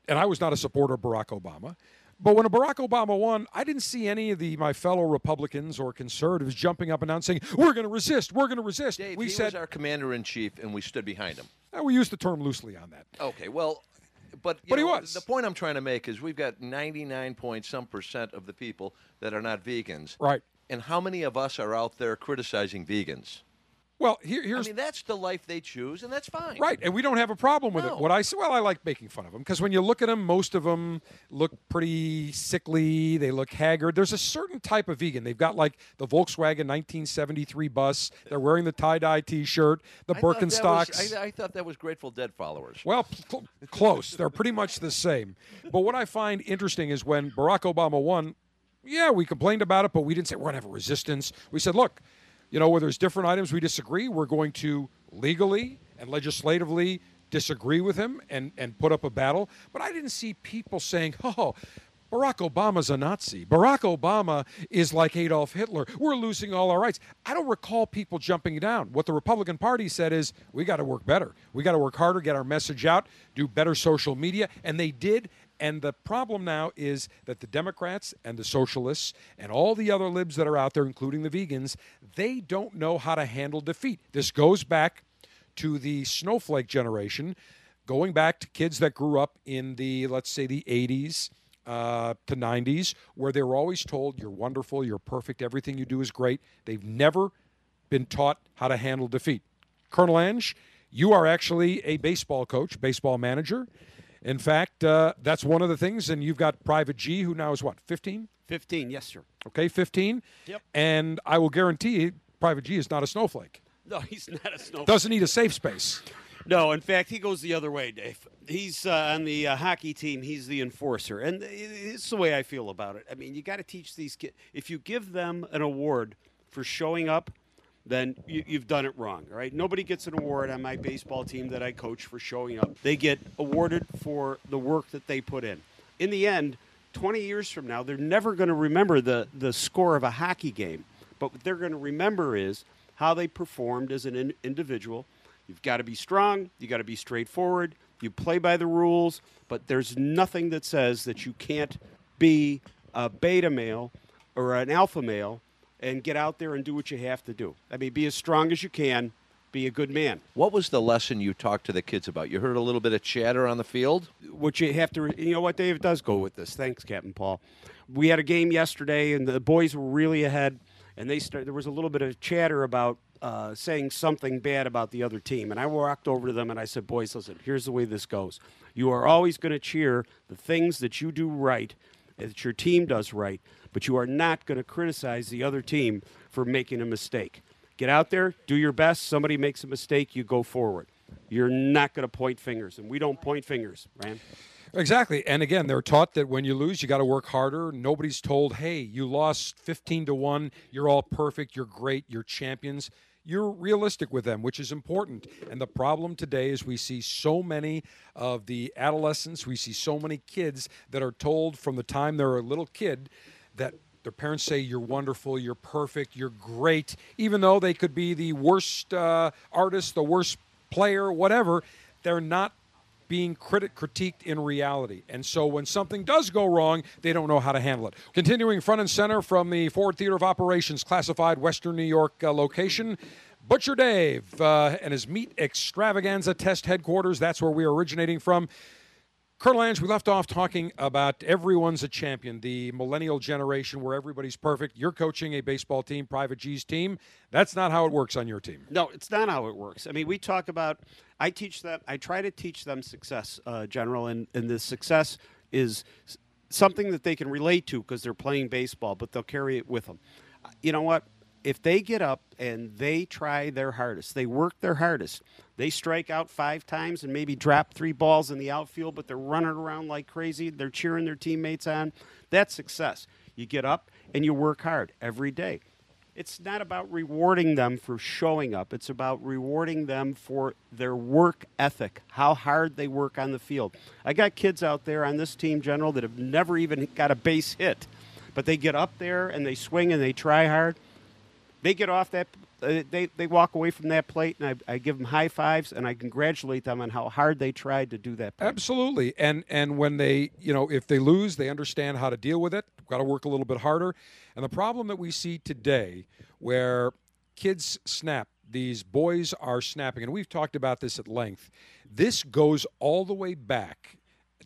and I was not a supporter of Barack Obama. But when Barack Obama won, I didn't see any of the my fellow Republicans or conservatives jumping up and down saying, "We're going to resist. We're going to resist." Dave, we he said was our commander in chief, and we stood behind him. we used the term loosely on that. Okay, well, but you But he was. The point I'm trying to make is we've got 99 point some percent of the people that are not vegans. Right. And how many of us are out there criticizing vegans? Well, here, I here's mean, that's the life they choose, and that's fine. Right, and we don't have a problem with No. it. What I say, well, I like making fun of them because when you look at them, most of them look pretty sickly. They look haggard. There's a certain type of vegan. They've got like the Volkswagen 1973 bus. They're wearing the tie dye T-shirt, the I thought was- Birkenstocks. I, I thought that was Grateful Dead followers. Well, cl- close. They're pretty much the same. But what I find interesting is when Barack Obama won, yeah, we complained about it, but we didn't say we're going to have a resistance. We said, look, you know, where there's different items we disagree, we're going to legally and legislatively disagree with him and, and put up a battle. But I didn't see people saying, oh, Barack Obama's a Nazi. Barack Obama is like Adolf Hitler. We're losing all our rights. I don't recall people jumping down. What the Republican Party said is, we got to work better. We got to work harder, get our message out, do better social media. And they did. And the problem now is that the Democrats and the socialists and all the other libs that are out there, including the vegans, they don't know how to handle defeat. This goes back to the snowflake generation, going back to kids that grew up in the, let's say, the 80s uh, to 90s, where they were always told, you're wonderful, you're perfect, everything you do is great. They've never been taught how to handle defeat. Colonel Ange, you are actually a baseball coach, baseball manager. In fact, uh, that's one of the things. And you've got Private G, who now is what, 15? 15, yes, sir. Okay, 15. Yep. And I will guarantee Private G is not a snowflake. No, *laughs* he's not a snowflake. Doesn't need a safe space. No, in fact, he goes the other way, Dave. He's uh, on the uh, hockey team. He's the enforcer, and it's the way I feel about it. I mean, you got to teach these kids. If you give them an award for showing up, then you, you've done it wrong. All right, nobody gets an award on my baseball team that I coach for showing up. They get awarded for the work that they put in. In the end, 20 years from now, they're never going to remember the the score of a hockey game, but what they're going to remember is how they performed as an in- individual. You've got to be strong. You got to be straightforward. You play by the rules, but there's nothing that says that you can't be a beta male or an alpha male and get out there and do what you have to do. I mean, be as strong as you can. Be a good man. What was the lesson you talked to the kids about? You heard a little bit of chatter on the field. What you have to, you know what, Dave does go with this. Thanks, Captain Paul. We had a game yesterday, and the boys were really ahead, and they start, there was a little bit of chatter about uh, saying something bad about the other team. And I walked over to them and I said, Boys, listen, here's the way this goes. You are always going to cheer the things that you do right, that your team does right, but you are not going to criticize the other team for making a mistake. Get out there, do your best. Somebody makes a mistake, you go forward. You're not going to point fingers, and we don't point fingers, Rand. Exactly. And again, they're taught that when you lose, you got to work harder. Nobody's told, hey, you lost 15 to 1. You're all perfect. You're great. You're champions. You're realistic with them, which is important. And the problem today is we see so many of the adolescents, we see so many kids that are told from the time they're a little kid that their parents say you're wonderful, you're perfect, you're great, even though they could be the worst uh, artist, the worst player, whatever. They're not being criti- critiqued in reality. And so when something does go wrong, they don't know how to handle it. Continuing front and center from the Ford Theater of Operations classified Western New York uh, location. Butcher Dave uh, and his meat extravaganza test headquarters. That's where we're originating from. Colonel Ange, we left off talking about everyone's a champion, the millennial generation where everybody's perfect. You're coaching a baseball team, Private G's team. That's not how it works on your team. No, it's not how it works. I mean, we talk about, I teach them, I try to teach them success, uh, General, and, and the success is something that they can relate to because they're playing baseball, but they'll carry it with them. You know what? if they get up and they try their hardest, they work their hardest, they strike out five times and maybe drop three balls in the outfield, but they're running around like crazy, they're cheering their teammates on, that's success. You get up and you work hard every day. It's not about rewarding them for showing up. It's about rewarding them for their work ethic, how hard they work on the field. I got kids out there on this team, General, that have never even got a base hit, but they get up there and they swing and they try hard they get off that they, they walk away from that plate and I, I, give them high fives and I congratulate them on how hard they tried to do that. Plate. Absolutely. And and when they, you know, if they lose, they understand how to deal with it. Got to work a little bit harder. And the problem that we see today where kids snap, these boys are snapping and we've talked about this at length. This goes all the way back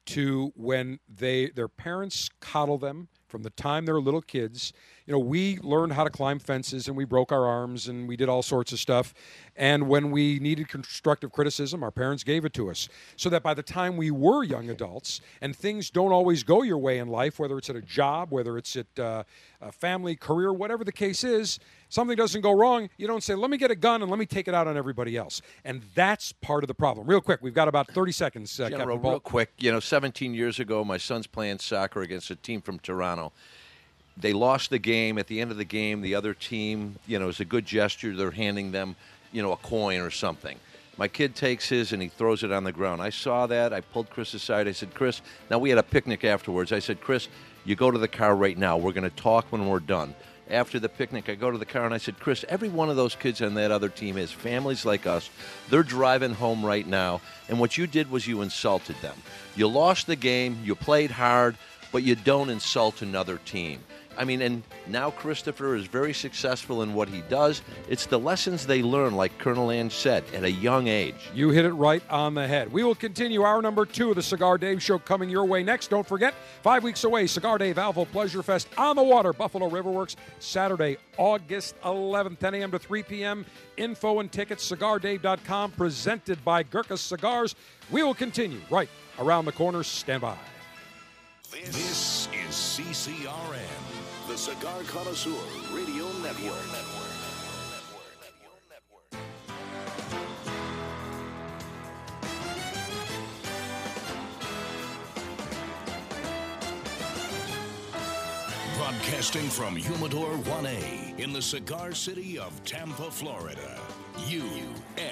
to when they their parents coddle them from the time they're little kids. You know, we learned how to climb fences and we broke our arms and we did all sorts of stuff. And when we needed constructive criticism, our parents gave it to us. So that by the time we were young adults and things don't always go your way in life, whether it's at a job, whether it's at uh, a family, career, whatever the case is, something doesn't go wrong, you don't say, let me get a gun and let me take it out on everybody else. And that's part of the problem. Real quick, we've got about 30 seconds, uh, General, real quick, you know, 17 years ago, my son's playing soccer against a team from Toronto they lost the game. At the end of the game, the other team, you know, is a good gesture. They're handing them, you know, a coin or something. My kid takes his and he throws it on the ground. I saw that. I pulled Chris aside. I said, Chris, now we had a picnic afterwards. I said, Chris, you go to the car right now. We're going to talk when we're done. After the picnic, I go to the car and I said, Chris, every one of those kids on that other team has families like us. They're driving home right now. And what you did was you insulted them. You lost the game, you played hard, but you don't insult another team. I mean, and now Christopher is very successful in what he does. It's the lessons they learn, like Colonel Ange said, at a young age. You hit it right on the head. We will continue our number two of the Cigar Dave Show coming your way next. Don't forget, five weeks away, Cigar Dave Alpha Pleasure Fest on the water, Buffalo Riverworks, Saturday, August 11th, 10 a.m. to 3 p.m. Info and tickets, cigardave.com, presented by Gurkha Cigars. We will continue right around the corner. Stand by. This is CCRN the Cigar Connoisseur Radio Network. Broadcasting from Humidor 1A in the cigar city of Tampa, Florida. USA.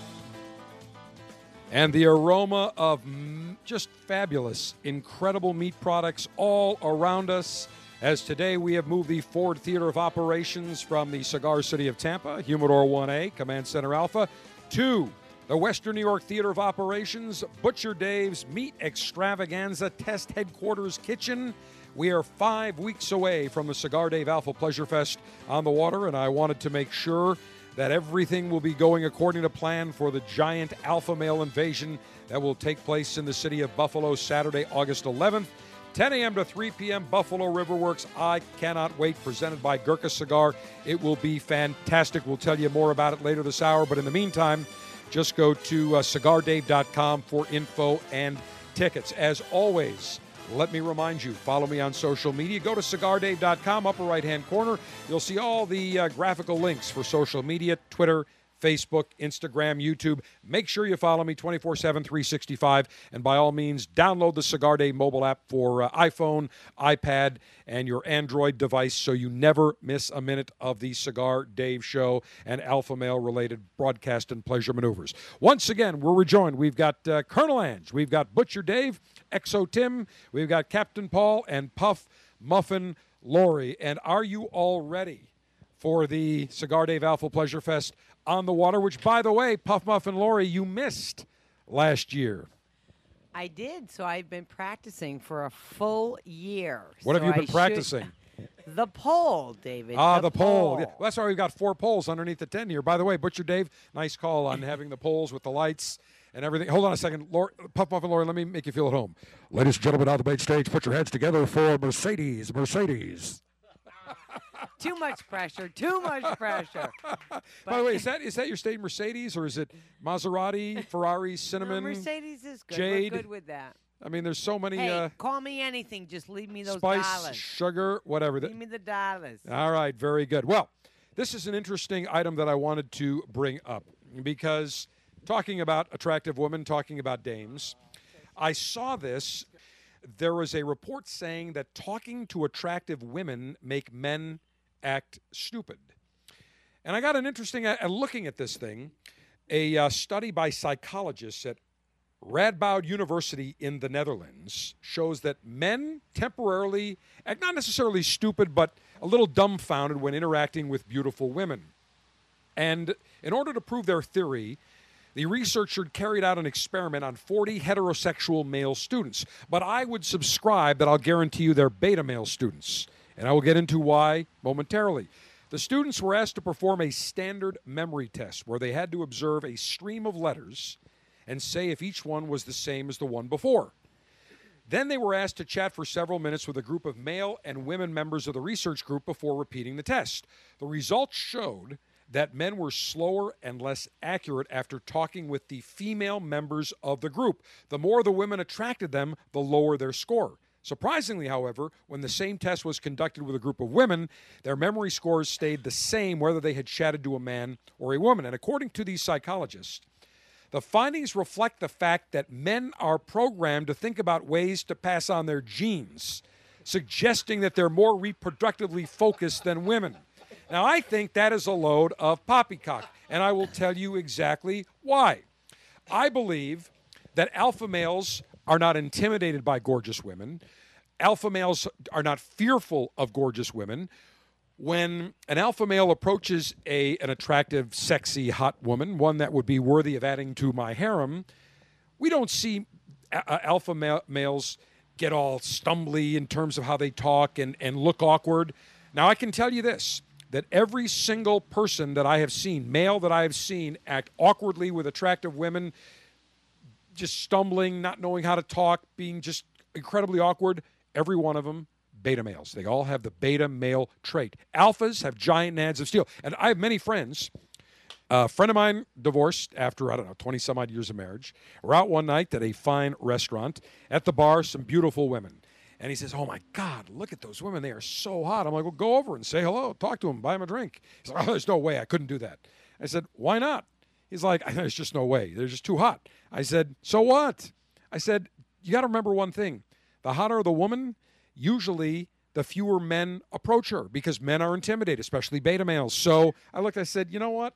and the aroma of just fabulous, incredible meat products all around us. As today we have moved the Ford Theater of Operations from the Cigar City of Tampa, Humidor 1A, Command Center Alpha, to the Western New York Theater of Operations, Butcher Dave's Meat Extravaganza Test Headquarters Kitchen. We are five weeks away from the Cigar Dave Alpha Pleasure Fest on the water, and I wanted to make sure that everything will be going according to plan for the giant alpha male invasion that will take place in the city of Buffalo Saturday, August 11th. 10 a.m. to 3 p.m. Buffalo Riverworks. I cannot wait. Presented by Gurkha Cigar. It will be fantastic. We'll tell you more about it later this hour. But in the meantime, just go to uh, cigardave.com for info and tickets. As always, let me remind you follow me on social media. Go to cigardave.com, upper right hand corner. You'll see all the uh, graphical links for social media Twitter, Facebook, Instagram, YouTube. Make sure you follow me 24 7, 365. And by all means, download the Cigar Dave mobile app for uh, iPhone, iPad, and your Android device so you never miss a minute of the Cigar Dave show and alpha male related broadcast and pleasure maneuvers. Once again, we're rejoined. We've got uh, Colonel Ange, we've got Butcher Dave, XO Tim, we've got Captain Paul, and Puff Muffin Lori. And are you all ready? For the Cigar Dave Alpha Pleasure Fest on the water, which, by the way, Puff Muffin Lori, you missed last year. I did. So I've been practicing for a full year. What have you been I should- practicing? *laughs* The pole, David. Ah, the. Yeah. pole. Well, that's why we've got four poles underneath the tent here. By the way, Butcher Dave, nice call on having the poles with the lights and everything. Hold on a second. Lord, Puff Muffin Lori, let me make you feel at home. Ladies and gentlemen, on the main stage, put your heads together for Mercedes. Mercedes. *laughs* Too much pressure. Too much pressure. *laughs* By the way, is that is that your state Mercedes or is it Maserati, *laughs* Ferrari, No, cinnamon? Mercedes is good. Jade? We're good with that. I mean, there's so many Hey, uh, call me anything. Just leave me those spice, dollars. sugar, whatever. That, Give me the dollars. All right, very good. Well, this is an interesting item that I wanted to bring up because talking about attractive women, talking about dames, I saw this. There was a report saying that talking to attractive women make men act stupid. And I got an interesting, uh, looking at this thing, a uh, study by psychologists at Radboud University in the Netherlands shows that men temporarily act not necessarily stupid, but a little dumbfounded when interacting with beautiful women. And in order to prove their theory, the researcher carried out an experiment on 40 heterosexual male students. But I would subscribe that I'll guarantee you they're beta male students. And I will get into why momentarily. The students were asked to perform a standard memory test where they had to observe a stream of letters and say if each one was the same as the one before. Then they were asked to chat for several minutes with a group of male and women members of the research group before repeating the test. The results showed that men were slower and less accurate after talking with the female members of the group. The more the women attracted them, the lower their score. Surprisingly, however, when the same test was conducted with a group of women, their memory scores stayed the same whether they had chatted to a man or a woman. And according to these psychologists, the findings reflect the fact that men are programmed to think about ways to pass on their genes, suggesting that they're more reproductively focused than women. Now, I think that is a load of poppycock, and I will tell you exactly why. I believe that alpha males are not intimidated by gorgeous women. Alpha males are not fearful of gorgeous women. When an alpha male approaches a an attractive, sexy, hot woman, one that would be worthy of adding to my harem, we don't see a- a- alpha ma- males get all stumbly in terms of how they talk and, and look awkward. Now, I can tell you this that every single person that I have seen, male that I have seen, act awkwardly with attractive women, just stumbling, not knowing how to talk, being just incredibly awkward, every one of them beta males. They all have the beta male trait. Alphas have giant nads of steel. And I have many friends. A friend of mine divorced after, I don't know, 20 some odd years of marriage. We're out one night at a fine restaurant. At the bar, some beautiful women. And he says, Oh my God, look at those women. They are so hot. I'm like, Well, go over and say hello, talk to them, buy them a drink. He's like, Oh, there's no way. I couldn't do that. I said, Why not? He's like, There's just no way. They're just too hot. I said, So what? I said, You got to remember one thing the hotter the woman, usually the fewer men approach her because men are intimidated, especially beta males. So I looked, I said, You know what?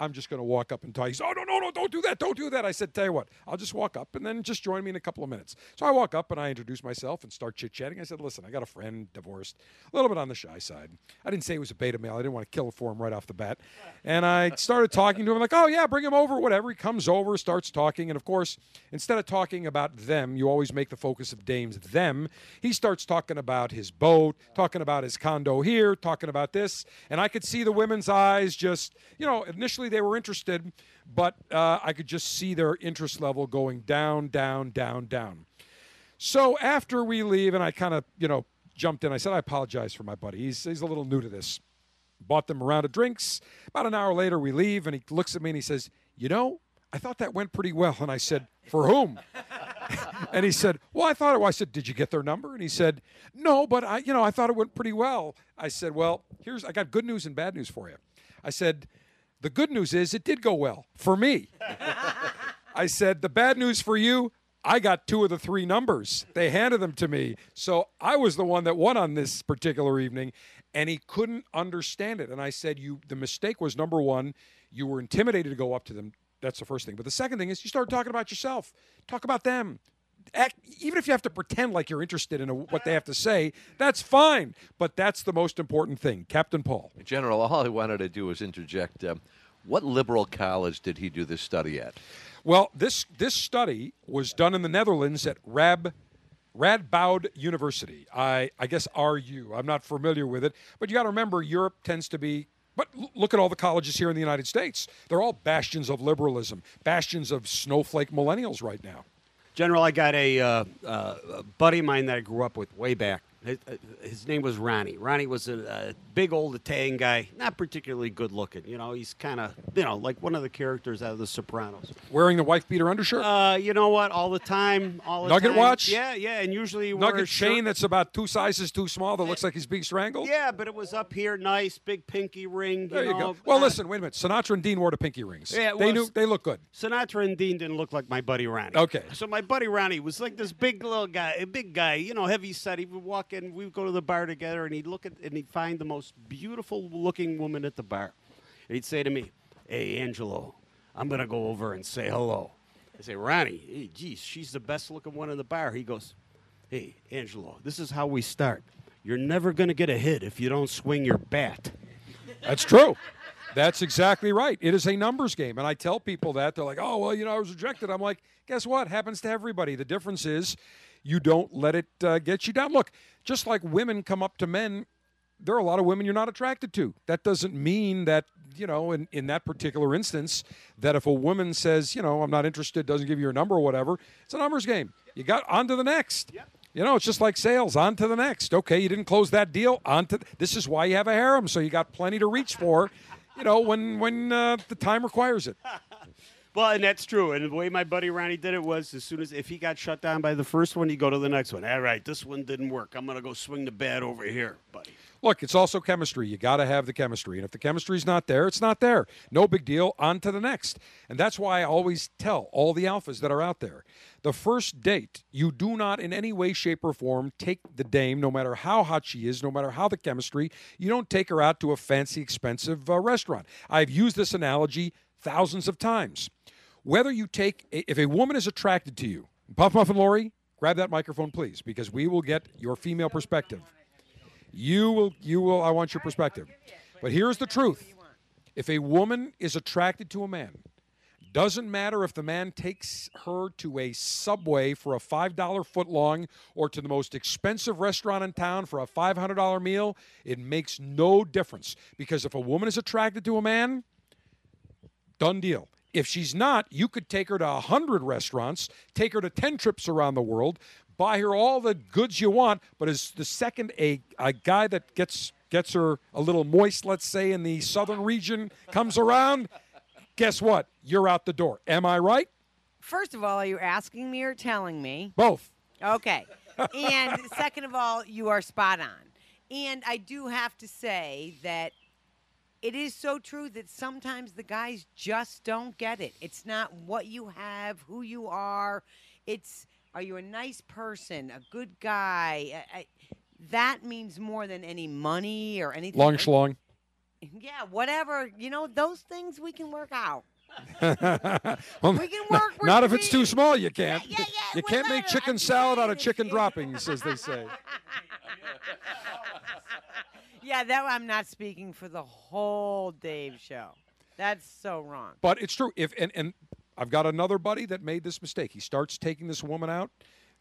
I'm just going to walk up and. He said, Oh, no, no, no, don't do that. Don't do that. I said, Tell you what, I'll just walk up and then just join me in a couple of minutes. So I walk up and I introduce myself and start chit chatting. I said, Listen, I got a friend, divorced, a little bit on the shy side. I didn't say he was a beta male. I didn't want to kill it for him right off the bat. And I started talking to him, like, Oh, yeah, bring him over, whatever. He comes over, starts talking. And of course, instead of talking about them, you always make the focus of Dame's them. He starts talking about his boat, talking about his condo here, talking about this. And I could see the women's eyes just, you know, initially they were interested, but uh, I could just see their interest level going down, down, down, down. So after we leave, and I kind of, you know, jumped in, I said, I apologize for my buddy. He's, he's a little new to this. Bought them a round of drinks. About an hour later, we leave, and he looks at me and he says, You know, I thought that went pretty well. And I said, For whom? *laughs* and he said, Well, I thought it. I said, Did you get their number? And he said, No, but I, you know, I thought it went pretty well. I said, Well, here's, I got good news and bad news for you. I said, The good news is it did go well for me. *laughs* I said, The bad news for you, I got two of the three numbers. They handed them to me. So I was the one that won on this particular evening, and he couldn't understand it. And I said, You the mistake was number one, you were intimidated to go up to them. That's the first thing. But the second thing is you start talking about yourself. Talk about them. Act, even if you have to pretend like you're interested in a, what they have to say, that's fine. But that's the most important thing. Captain Paul. General, all I wanted to do was interject. Um, what liberal college did he do this study at? Well, this this study was done in the Netherlands at Rab Radboud University. I I guess RU. I'm not familiar with it, but you got to remember Europe tends to be but look at all the colleges here in the United States. They're all bastions of liberalism, bastions of snowflake millennials right now. General, I got a, uh, uh, buddy of mine that I grew up with way back. His, uh, his name was Ronnie. Ronnie was a, a big old Italian guy, not particularly good looking. You know, he's kind of, you know, like one of the characters out of The Sopranos. Wearing the wife beater undershirt? Uh, you know what? All the time, all the Nugget time. watch? Yeah, yeah. And usually he wore Nugget chain that's about two sizes too small that looks like he's being strangled? Yeah, but it was up here, nice, big pinky ring. There you know. go. Well, Uh, listen, wait a minute. Sinatra and Dean wore the pinky rings. Yeah, they was- knew they look good. Sinatra and Dean didn't look like my buddy Ronnie. Okay. So my buddy Ronnie was like this big little guy, a big guy, you know, heavy set. He would walk in, we would go to the bar together, and he'd look at and he'd find the most beautiful looking woman at the bar. And he'd say to me, Hey, Angelo, I'm gonna go over and say hello. I say, Ronnie, hey, geez, she's the best looking one in the bar. He goes, Hey, Angelo, this is how we start. You're never gonna get a hit if you don't swing your bat. That's true. That's exactly right. It is a numbers game. And I tell people that. They're like, oh, well, you know, I was rejected. I'm like, guess what? Happens to everybody. The difference is you don't let it uh, get you down. Look, just like women come up to men, there are a lot of women you're not attracted to. That doesn't mean that, you know, in, in that particular instance, that if a woman says, you know, I'm not interested, doesn't give you your number or whatever, it's a numbers game. You got on to the next. You know, it's just like sales. On to the next. Okay, you didn't close that deal. On to this is why you have a harem, so you got plenty to reach for. You know, when when uh, the time requires it. *laughs* Well, and that's true. And the way my buddy Ronnie did it was as soon as if he got shut down by the first one, he'd go to the next one. All right, this one didn't work. I'm gonna go swing the bat over here, buddy. Look, it's also chemistry. You got to have the chemistry. And if the chemistry's not there, it's not there. No big deal. On to the next. And that's why I always tell all the alphas that are out there the first date, you do not in any way, shape, or form take the dame, no matter how hot she is, no matter how the chemistry, you don't take her out to a fancy, expensive uh, restaurant. I've used this analogy thousands of times. Whether you take, if a woman is attracted to you, Puff Muffin Lori, grab that microphone, please, because we will get your female perspective. You will, you will, I want your perspective. But here's the truth if a woman is attracted to a man, doesn't matter if the man takes her to a subway for a $5 footlong or to the most expensive restaurant in town for a $500 meal, it makes no difference. Because if a woman is attracted to a man, done deal. If she's not, you could take her to 100 restaurants, take her to 10 trips around the world, buy her all the goods you want, but as the second a, a guy that gets gets her a little moist, let's say in the southern region, comes around, guess what? You're out the door. Am I right? First of all, are you asking me or telling me? Both. Okay. *laughs* and second of all, you are spot on. And I do have to say that it is so true that sometimes the guys just don't get it. It's not what you have, who you are. It's are you a nice person, a good guy? I, I, that means more than any money or anything. Long schlong. *laughs* Yeah, whatever. You know, those things we can work out. *laughs* Well, We can work with Not if it's too small, you can't. yeah, you can't make chicken salad out of chicken droppings, as they say. *laughs* Yeah, that I'm not speaking for the whole Dave show. That's so wrong. But it's true. If and, and I've got another buddy that made this mistake. He starts taking this woman out,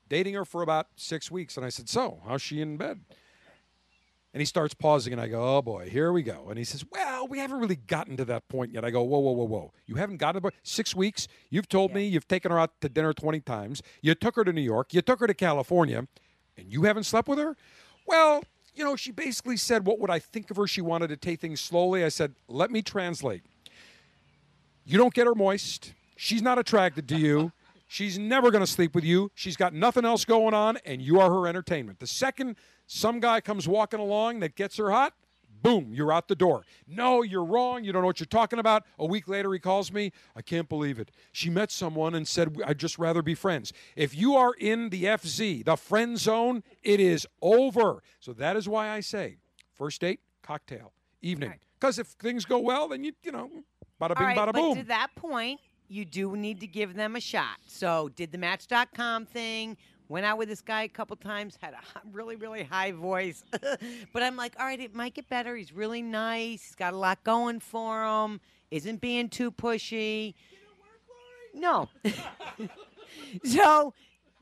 dating her for about six weeks, and I said, "So, how's she in bed?" And he starts pausing, and I go, "Oh boy, here we go." And he says, "Well, we haven't really gotten to that point yet." I go, "Whoa, whoa, whoa, whoa! You haven't gotten to six weeks? You've told me you've taken her out to dinner twenty times. You took her to New York. You took her to California, and you haven't slept with her? Well, you know, she basically said, "What would I think of her?" She wanted to take things slowly. I said, "Let me translate. You don't get her moist. She's not attracted to you." *laughs* She's never going to sleep with you. She's got nothing else going on, and you are her entertainment. The second some guy comes walking along that gets her hot, boom, you're out the door. No, you're wrong. You don't know what you're talking about. A week later, he calls me. I can't believe it. She met someone and said, I'd just rather be friends. If you are in the FZ, the friend zone, it is over. So that is why I say first date, cocktail, evening. Because if things go well, then you, you know, bada bing, right, bada but boom. to that point, you do need to give them a shot. So, did the Match.com thing. Went out with this guy a couple times. Had a really, really high voice. *laughs* but I'm like, all right, it might get better. He's really nice. He's got a lot going for him. Isn't being too pushy. No. *laughs* so,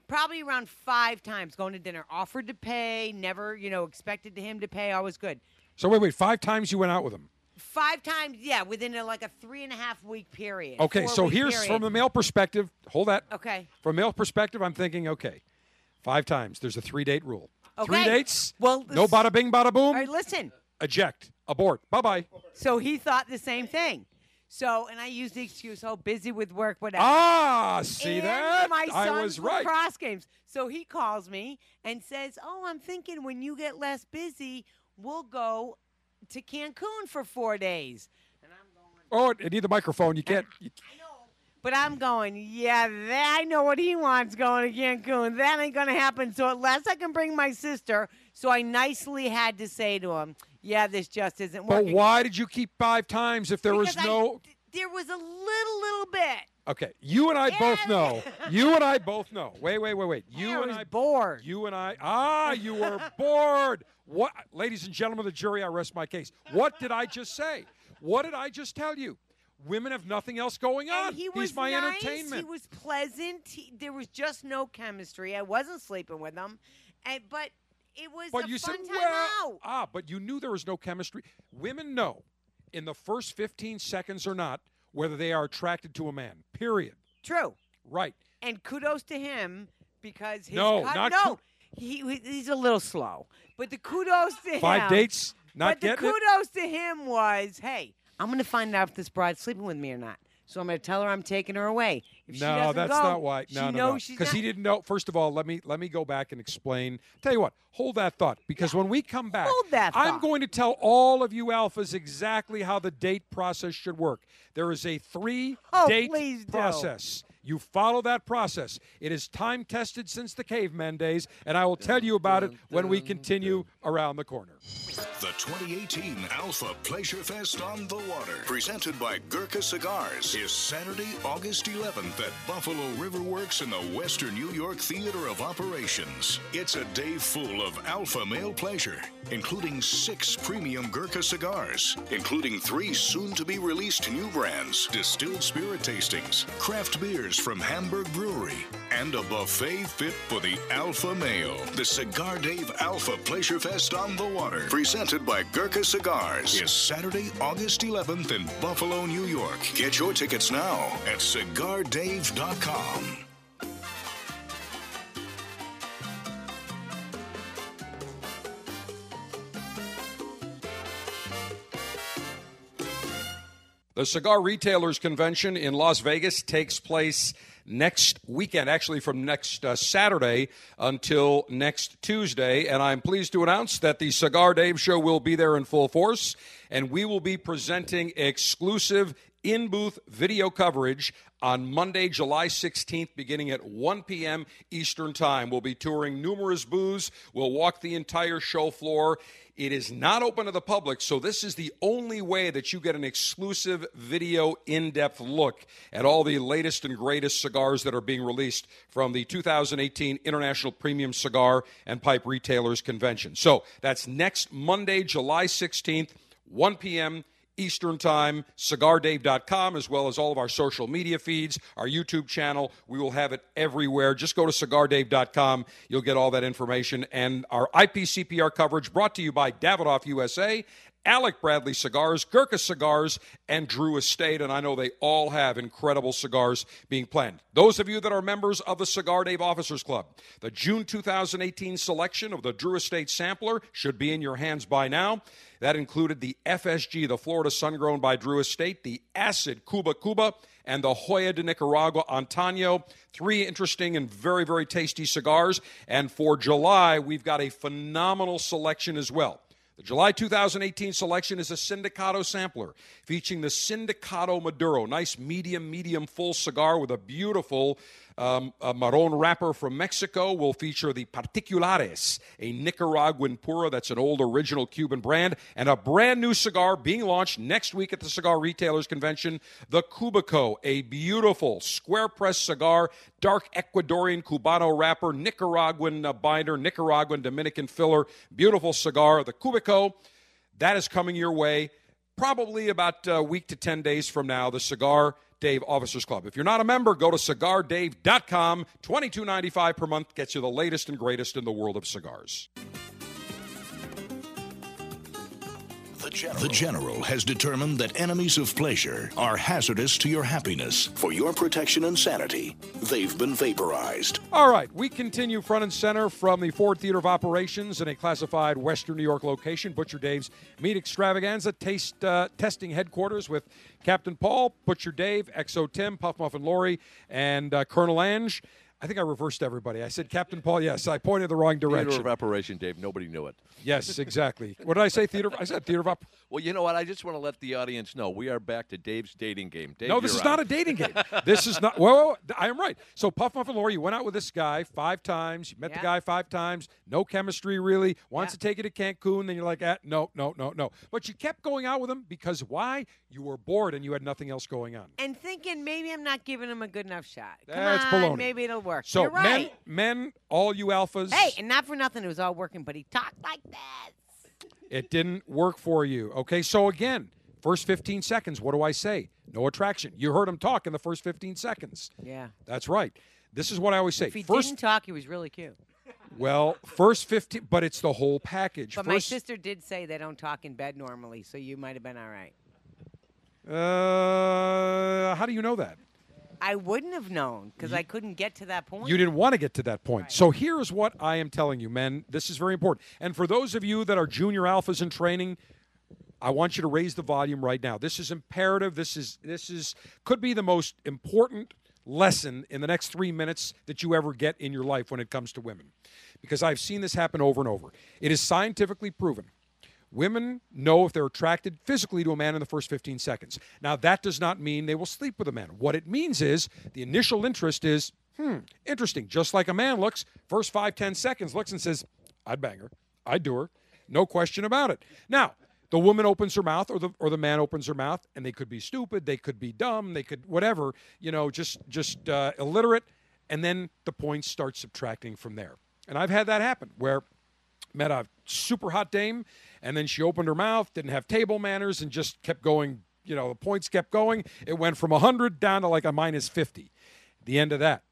probably around five times going to dinner. Offered to pay. Never, you know, expected him to pay. Always good. so wait, wait, five times you went out with him. Five times, yeah, within a, like a three and a half week period. Okay, so here's period. from the male perspective. Hold that. Okay. From male perspective, I'm thinking, okay, five times. There's a three date rule. Three dates. Well, no bada bing, bada boom. All right, listen. Eject. Abort. Bye bye. So he thought the same thing. So, and I used the excuse, oh, busy with work, whatever. Ah, see and that? My I son's was right. lacrosse games. So he calls me and says, "Oh, I'm thinking when you get less busy, we'll go to Cancun for four days." And I'm going. Oh, I need the microphone. You can't. you- But I'm going, yeah, that, I know what he wants going to Cancun. That ain't going to happen. So at unless I can bring my sister, so I nicely had to say to him, yeah, this just isn't working. but why did you keep five times if there was Because I- no? there was a little, little bit. Okay, you and I both know. *laughs* You and I both know. Wait, wait, wait, wait. You I and was I bored. You and I. Ah, you were *laughs* bored. What, ladies and gentlemen of the jury, I rest my case. What did I just say? What did I just tell you? Women have nothing else going on. And he was He's my nice, entertainment. He was pleasant. He, there was just no chemistry. I wasn't sleeping with him, and but it was but you fun said, time well, out. ah, but you knew there was no chemistry. Women know in the first 15 seconds or not whether they are attracted to a man. Period. True. Right. And kudos to him because his No, cut- not no. he, he- he's a little slow, but the kudos to Five him. dates, not but the getting it? kudos to him was, hey, I'm going to find out if this bride's sleeping with me or not. So I'm going to tell her I'm taking her away. If no, that's go, not why. she No, no, no. Because he didn't know. First of all, let me let me go back and explain. Tell you what, hold that thought. Because when we come back, Hold that I'm going to tell all of you alphas exactly how the date process should work. There is a three Oh, date process. do. Process. You follow that process. It is time tested since the caveman days, and I will tell you about it when we continue around the corner. The 2018 Alpha Pleasure Fest on the Water, presented by Gurkha Cigars, is Saturday, August 11th at Buffalo River Works in the Western New York Theater of Operations. It's a day full of alpha male pleasure, including six premium Gurkha cigars, including three soon to be released new brands, distilled spirit tastings, craft beers from Hamburg Brewery, and a buffet fit for the alpha male. The Cigar Dave Alpha Pleasure Fest on the Water, presented by Gurkha Cigars, is Saturday, August 11th in Buffalo, New York. Get your tickets now at cigardave.com. The Cigar Retailers Convention in Las Vegas takes place next weekend, actually from next uh, Saturday until next Tuesday. And I'm pleased to announce that the Cigar Dave Show will be there in full force, and we will be presenting exclusive in booth video coverage on Monday, July 16th, beginning at 1 p.m. Eastern Time. We'll be touring numerous booths. We'll walk the entire show floor. It is not open to the public, so this is the only way that you get an exclusive video in depth look at all the latest and greatest cigars that are being released from the 2018 International Premium Cigar and Pipe Retailers Convention. So that's next Monday, July 16th, 1 p.m. Eastern Time, cigardave.com, as well as all of our social media feeds, our YouTube channel. We will have it everywhere. Just go to cigardave.com. You'll get all that information. And our IPCPR coverage brought to you by Davidoff USA Alec Bradley Cigars, Gurkha Cigars, and Drew Estate. And I know they all have incredible cigars being planned. Those of you that are members of the Cigar Dave Officers Club, the June 2018 selection of the Drew Estate Sampler should be in your hands by now. That included the FSG, the Florida Sun Grown by Drew Estate, the Acid Kuba Kuba, and the Joya de Nicaragua Antaño. Three interesting and very, very tasty cigars. And for July, we've got a phenomenal selection as well. The July 2018 selection is a Sindicato sampler featuring the Sindicato Maduro. Nice medium, medium full cigar with a beautiful um, a Marron wrapper from Mexico. Will feature the Particulares, a Nicaraguan pura that's an old original Cuban brand, and a brand new cigar being launched next week at the Cigar Retailers Convention, the Cubico, a beautiful square press cigar, dark Ecuadorian Cubano wrapper, Nicaraguan uh, binder, Nicaraguan Dominican filler, beautiful cigar, the Cubico. That is coming your way probably about a week to 10 days from now. The cigar Dave Officers Club. If you're not a member, go to cigardave.com. $22.95 per month gets you the latest and greatest in the world of cigars. General. the General has determined that enemies of pleasure are hazardous to your happiness. For your protection and sanity, they've been vaporized. All right, we continue front and center from the Ford Theater of Operations in a classified Western New York location, Butcher Dave's Meat Extravaganza taste uh, testing headquarters with Captain Paul, Butcher Dave, XO Tim, Puff Muffin Lori, and uh, Colonel Ange. I think I reversed everybody. I said Captain Paul. Yes, I pointed the wrong direction. Theater of Operation, Dave. Nobody knew it. Yes, exactly. what did I say? Theater. I said theater of op. Well, you know what? I just want to let the audience know we are back to Dave's dating game. Dave, no, this is not a dating game. this is not. Well, I am right. So Puff Muffin Lori, you went out with this guy five times. You met Yeah. the guy five times. No chemistry really. Wants Yeah. to take you to Cancun. Then you're like, ah, no, no, no, no. But you kept going out with him because why? You were bored and you had nothing else going on. And thinking maybe I'm not giving him a good enough shot. Come That's on, baloney. maybe it'll work. So You're right. men, men, all you alphas. Hey, and not for nothing, it was all working, but he talked like this. It didn't work for you. Okay, so again, first 15 seconds, what do I say? No attraction. You heard him talk in the first 15 seconds. Yeah. That's right. This is what I always say. If he first, didn't talk, he was really cute. well, first 15, but it's the whole package. But my first, sister did say they don't talk in bed normally, so you might have been all right. uh, how do you know that? I wouldn't have known because I couldn't get to that point. You didn't want to get to that point. So here's what I am telling you, men. This is very important. And for those of you that are junior alphas in training, I want you to raise the volume right now. This is imperative. This is this is could be the most important lesson in the next 3 minutes that you ever get in your life when it comes to women. Because I've seen this happen over and over. It is scientifically proven. Women know if they're attracted physically to a man in the first 15 seconds. Now, that does not mean they will sleep with a man. What it means is the initial interest is, hmm, interesting. Just like a man looks, first five, 10 seconds looks and says, I'd bang her. I'd do her. No question about it. Now, the woman opens her mouth or the or the man opens her mouth and they could be stupid, they could be dumb, they could whatever, you know, just just uh, illiterate and then the points start subtracting from there. And I've had that happen where met a super hot dame and then she opened her mouth didn't have table manners and just kept going you know the points kept going. It went from 100 down to like a minus 50 the end of that.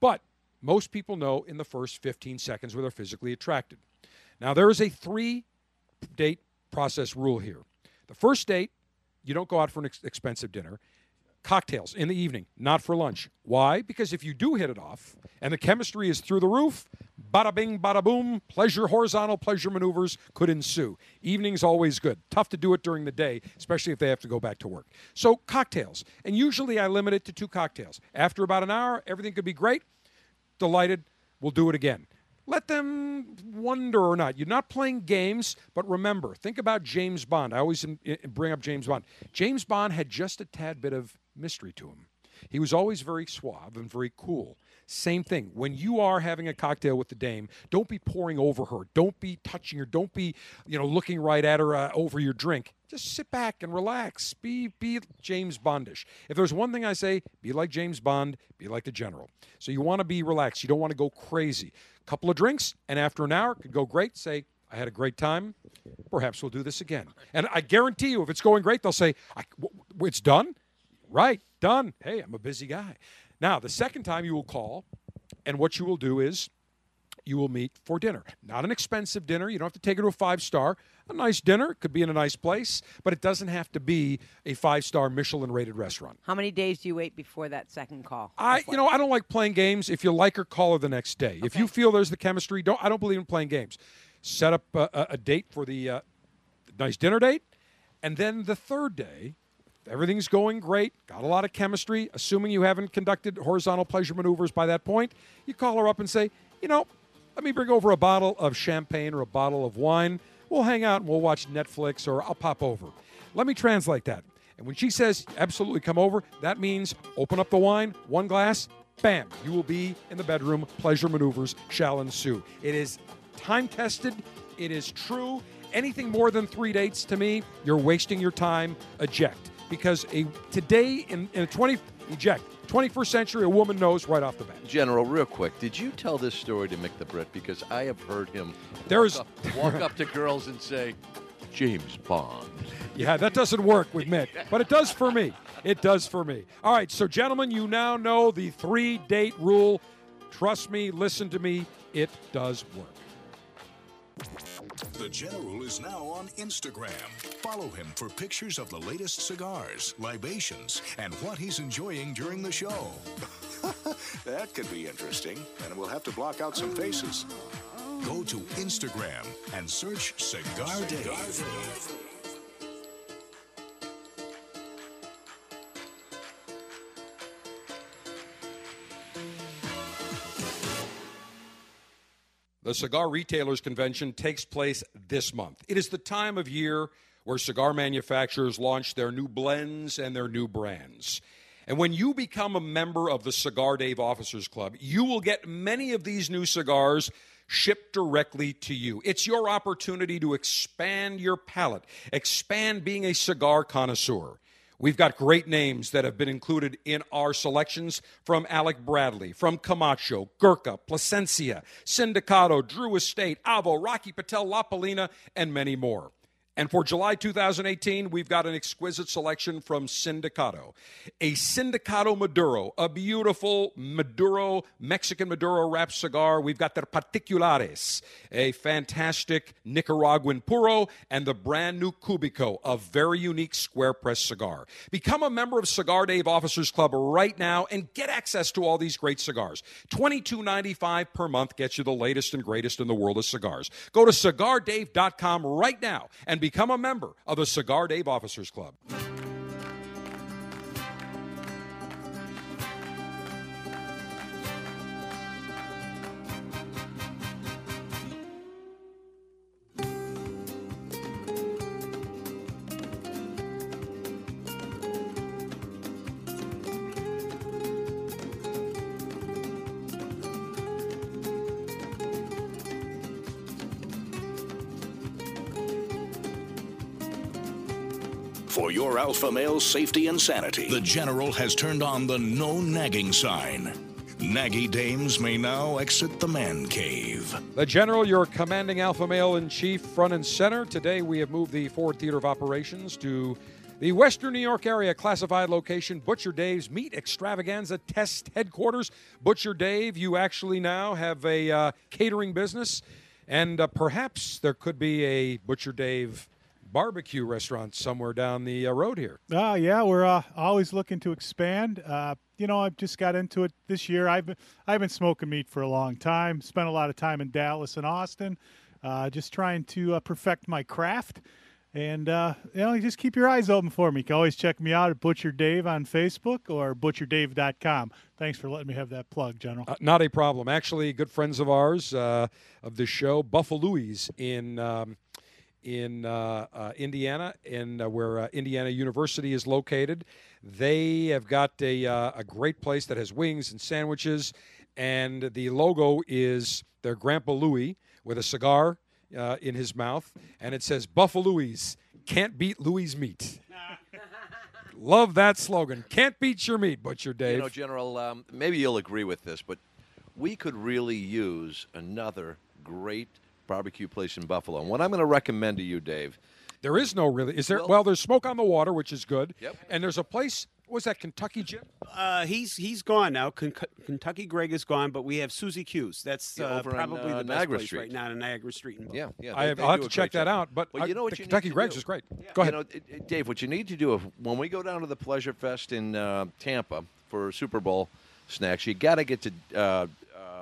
But most people know in the first 15 seconds where they're physically attracted. Now there is a three date process rule here. The first date you don't go out for an ex- expensive dinner cocktails in the evening, not for lunch. Why? Because if you do hit it off and the chemistry is through the roof, bada bing, bada boom, pleasure, horizontal pleasure maneuvers could ensue. Evening's always good. Tough to do it during the day, especially if they have to go back to work. So, cocktails. And usually I limit it to two cocktails. After about an hour, everything could be great. Delighted. We'll do it again. Let them wonder or not. You're not playing games, but remember, think about James Bond. I always bring up James Bond. James Bond had just a tad bit of mystery to him. He was always very suave and very cool. Same thing. When you are having a cocktail with the dame, don't be pouring over her. Don't be touching her. Don't be, you know, looking right at her uh, over your drink. Just sit back and relax. Be be James Bondish. If there's one thing I say, be like James Bond. Be like the general. So you want to be relaxed. You don't want to go crazy. Couple of drinks, and after an hour, could go great. Say, I had a great time. Perhaps we'll do this again. And I guarantee you, if it's going great, they'll say, It's done? Right, done. Hey, I'm a busy guy. Now, the second time you will call, and what you will do is you will meet for dinner. Not an expensive dinner. You don't have to take her to a five star. A nice dinner could be in a nice place, but it doesn't have to be a five star Michelin rated restaurant. How many days do you wait before that second call? I, you know, I don't like playing games. If you like her, call her the next day. If you feel there's the chemistry, don't. I don't believe in playing games. Set up a, a, date for the uh, nice dinner date, and then the third day, everything's going great. Got a lot of chemistry. Assuming you haven't conducted horizontal pleasure maneuvers by that point, you call her up and say, you know, let me bring over a bottle of champagne or a bottle of wine. We'll hang out and we'll watch Netflix, or I'll pop over. Let me translate that. And when she says, absolutely come over, that means open up the wine, one glass, bam, you will be in the bedroom. Pleasure maneuvers shall ensue. It is time tested, it is true. Anything more than three dates to me, you're wasting your time. Eject. Because a today in, in a 20 eject 21st century, a woman knows right off the bat. General, real quick, did you tell this story to Mick the Brit? Because I have heard him There's- walk, up, walk up to girls and say, James Bond. Yeah, that doesn't work with Mick, *laughs* but it does for me. It does for me. All right, so gentlemen, you now know the three date rule. Trust me, listen to me, it does work. The General is now on Instagram. Follow him for pictures of the latest cigars, libations, and what he's enjoying during the show. *laughs* that could be interesting, and we'll have to block out some faces. Go to Instagram and search Cigar Dave. The Cigar Retailers Convention takes place this month. It is the time of year where cigar manufacturers launch their new blends and their new brands. And when you become a member of the Cigar Dave Officers Club, you will get many of these new cigars shipped directly to you. It's your opportunity to expand your palate, expand being a cigar connoisseur. We've got great names that have been included in our selections from Alec Bradley, from Camacho, Gurkha, Plasencia, Sindicato, Drew Estate, Avo, Rocky Patel, La Palina, and many more. And for July 2018, we've got an exquisite selection from Sindicato. A Sindicato Maduro, a beautiful Maduro, Mexican Maduro wrapped cigar. We've got their Particulares, a fantastic Nicaraguan Puro, and the brand new Cubico, a very unique square press cigar. Become a member of Cigar Dave Officers Club right now and get access to all these great cigars. $22.95 per month gets you the latest and greatest in the world of cigars. Go to cigardave.com right now and become a member of the Cigar Dave Officers Club. For alpha male safety and sanity, the General has turned on the no nagging sign. Naggy dames may now exit the man cave. The General, your commanding alpha male in chief, front and center. Today we have moved the Ford Theater of Operations to the Western New York area classified location, Butcher Dave's Meat Extravaganza Test Headquarters. Butcher Dave, you actually now have a uh, catering business, and uh, perhaps there could be a Butcher Dave barbecue restaurant somewhere down the uh, road here. Ah, yeah, we're uh, always looking to expand. Uh, you know, I've just got into it this year. I've been, I've been smoking meat for a long time. Spent a lot of time in Dallas and Austin, uh, just trying to uh, perfect my craft. And uh, you know, just keep your eyes open for me. You can always check me out at Butcher Dave on Facebook or butcherdave.com. Thanks for letting me have that plug, General. Uh, not a problem. Actually, good friends of ours uh, of the show, Buffalo's in um, in uh, uh, Indiana, in uh, where uh, Indiana University is located. They have got a uh, a great place that has wings and sandwiches, and the logo is their Grandpa Louie with a cigar uh, in his mouth, and it says Buffalo's can't beat Louie's meat. *laughs* Love that slogan. Can't beat your meat, Butcher Dave. You know, General, um, maybe you'll agree with this, but we could really use another great barbecue place in Buffalo. And what I'm going to recommend to you, Dave, There is no really. Is there? Well- Well, there's smoke on the water, which is good. Yep. And there's a place. Was that Kentucky Jim? Uh, he's he's gone now. Ken- Kentucky Greg is gone, but we have Susie Q's. That's Yeah, uh, over on, probably uh, the best Niagara place Street. right now in Niagara Street. In yeah, yeah, I have, I'll have to check that job. out. But Well, you know what the you Kentucky to Greg's is great. Go ahead. You know, it- it- Dave, what you need to do if, when we go down to the Pleasure Fest in uh, Tampa for Super Bowl snacks, you got to get to uh, uh,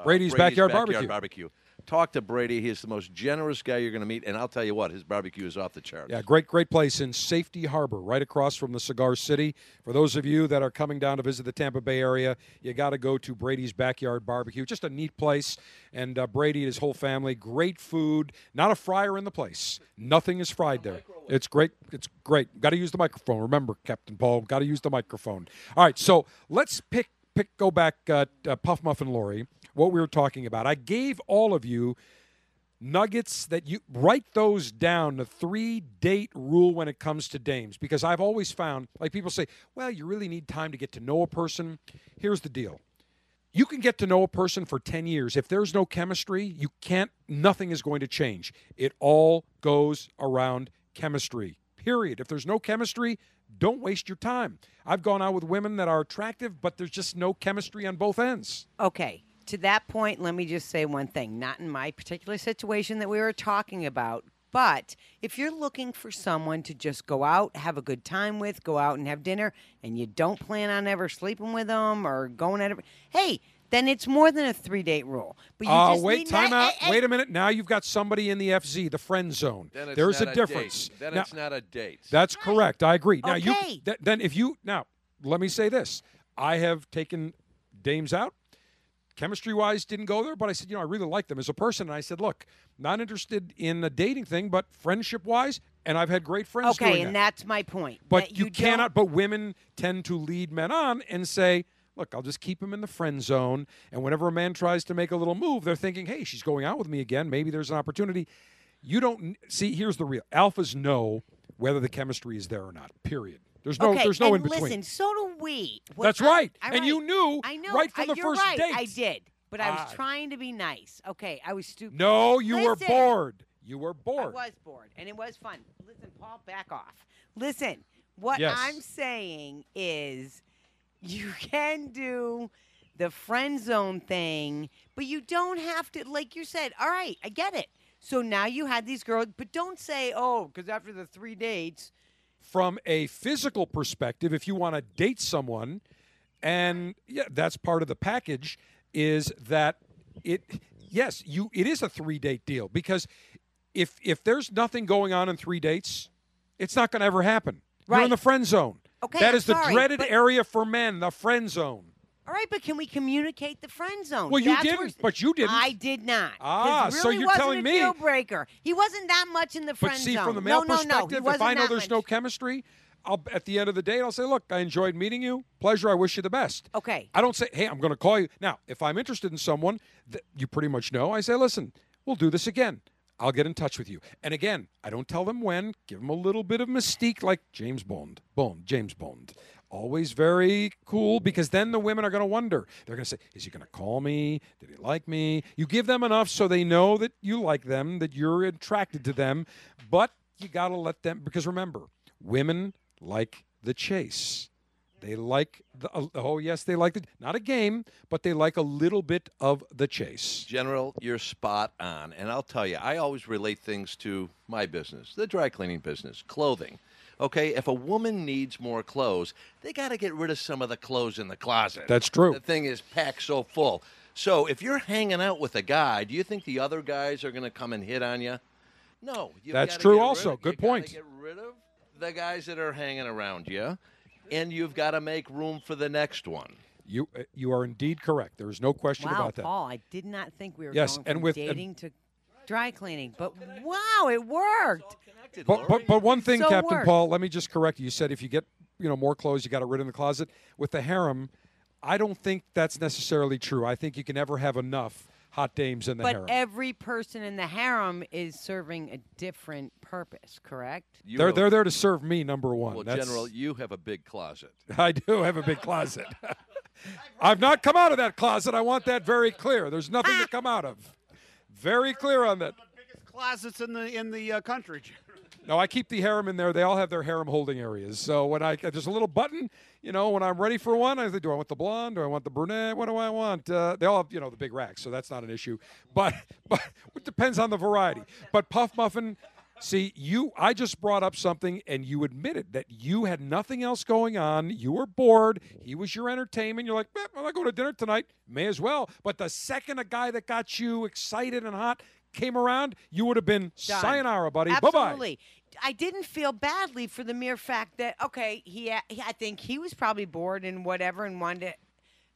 Brady's Backyard Barbecue. Barbecue. Talk to Brady. He's the most generous guy you're going to meet, and I'll tell you what, his barbecue is off the charts. Yeah, great, great place in Safety Harbor, right across from the Cigar City. For those of you that are coming down to visit the Tampa Bay area, you got to go to Brady's Backyard Barbecue. Just a neat place. And uh, Brady and his whole family, great food. Not a fryer in the place. Nothing is fried there. It's great. It's great. Got to use the microphone. Remember, Captain Paul, got to use the microphone. All right, so let's pick, pick, go back, uh, uh, Puff Muffin Lori, what we were talking about. I gave all of you nuggets that you write those down the three date rule when it comes to dames because i've always found like people say well you really need time to get to know a person. Here's the deal. You can get to know a person for 10 years. If there's no chemistry you can't nothing is going to change. It all goes around chemistry period. If there's no chemistry don't waste your time i've gone out with women that are attractive but there's just no chemistry on both ends Okay. To that point, let me just say one thing. Not in my particular situation that we were talking about, but if you're looking for someone to just go out, have a good time with, go out and have dinner, and you don't plan on ever sleeping with them or going at it, hey, then it's more than a three date rule. But you Uh, just wait, need time na- out. hey, hey, Wait a minute. Now you've got somebody in the FZ, the friend zone. Then it's There's not a difference. Date. Then Now- it's not a date. That's correct. I agree. Now you th- then if you now let me say this. I have taken dames out. Chemistry wise didn't go there, but I said, you know, I really like them as a person. And I said, look, not interested in a dating thing, but friendship wise, and I've had great friends Okay, doing and that. that's my point. But that you, don't- cannot. But women tend to lead men on and say, "Look, I'll just keep him in the friend zone." And whenever a man tries to make a little move, they're thinking, "Hey, she's going out with me again. Maybe there's an opportunity." You don't see. Here's the real alphas know whether the chemistry is there or not. Period. There's no. okay, there's no in between. Listen, so do we. What That's I- right. I- And you knew I know. right from I- the first right. date. I did, but I was Ah. trying to be nice. Okay, I was stupid. no, you were bored. You were bored. I was bored, and it was fun. Listen, Paul, back off. Listen, what Yes. I'm saying is, you can do the friend zone thing, but you don't have to. Like you said, all right, I get it. So now you had these girls, but don't say, oh, because after the three dates, from a physical perspective, if you want to date someone, and yeah, that's part of the package, is that it yes, you it is a three date deal because if if there's nothing going on in three dates, it's not going to ever happen. You're in the friend zone. Okay, that I'm is the sorry, dreaded but- area for men, the friend zone. all right, but can we communicate the friend zone? Well, you didn't, where- but you didn't. I did not. 'cause Ah, really so you're wasn't telling a me- deal breaker. He wasn't that much in the friend But see, zone. from the male no, no, no, he perspective, if wasn't I know that there's no much. chemistry, I'll at the end of the day, I'll say, "Look, I enjoyed meeting you. Pleasure. I wish you the best." Okay. I don't say, "Hey, I'm going to call you." Now, if I'm interested in someone that you pretty much know, I say, "Listen, we'll do this again. I'll get in touch with you." And again, I don't tell them when. Give them a little bit of mystique, like James Bond. Bond. James Bond. Always very cool because then the women are going to wonder. They're going to say, "Is he going to call me? Did he like me?" You give them enough so they know that you like them, that you're attracted to them, but you got to let them because remember, women like the chase. They like the uh, oh yes, they like the not a game, but they like a little bit of the chase. General, you're spot on. And I'll tell you, I always relate things to my business, the dry cleaning business, clothing. Okay, if a woman needs more clothes, they got to get rid of some of the clothes in the closet. That's true. The thing is packed so full. So if you're hanging out with a guy, do you think the other guys are going to come and hit on you? No. That's true also. Good you point. Get rid of the guys that are hanging around you, and you've got to make room for the next one. You uh, you are indeed correct. There is no question Wow, about that. Paul, I did not think we were Yes, going and from with- and- dating to dry cleaning, but wow, it worked. But, but but one thing, So Captain worked. Paul, let me just correct you. You said if you get you know more clothes, you got to rid in the closet. With the harem, I don't think that's necessarily true. I think you can never have enough hot dames in the But harem. every person in the harem is serving a different purpose, correct? You they're have- they're there to serve me, number one. Well, That's- General, you have a big closet. *laughs* I do have a big closet. *laughs* I've not come out of that closet. I want that very clear. There's nothing to *laughs* come out of. Very clear on that. Biggest closets in the in the uh, country. No, I keep the harem in there. They all have their harem holding areas. So when I there's a little button, you know, when I'm ready for one, I say, do I want the blonde? Do I want the brunette? What do I want? Uh, they all have, you know, the big racks, so that's not an issue. But *laughs* but it depends on the variety. But Puff Muffin, see, you, I just brought up something, and you admitted that you had nothing else going on. You were bored. He was your entertainment. You're like, eh, I'm not going to dinner tonight. May as well. But the second a guy that got you excited and hot came around, you would have been Done. sayonara, buddy. Bye bye. Absolutely. I didn't feel badly for the mere fact that okay, he, he I think he was probably bored and whatever and wanted to.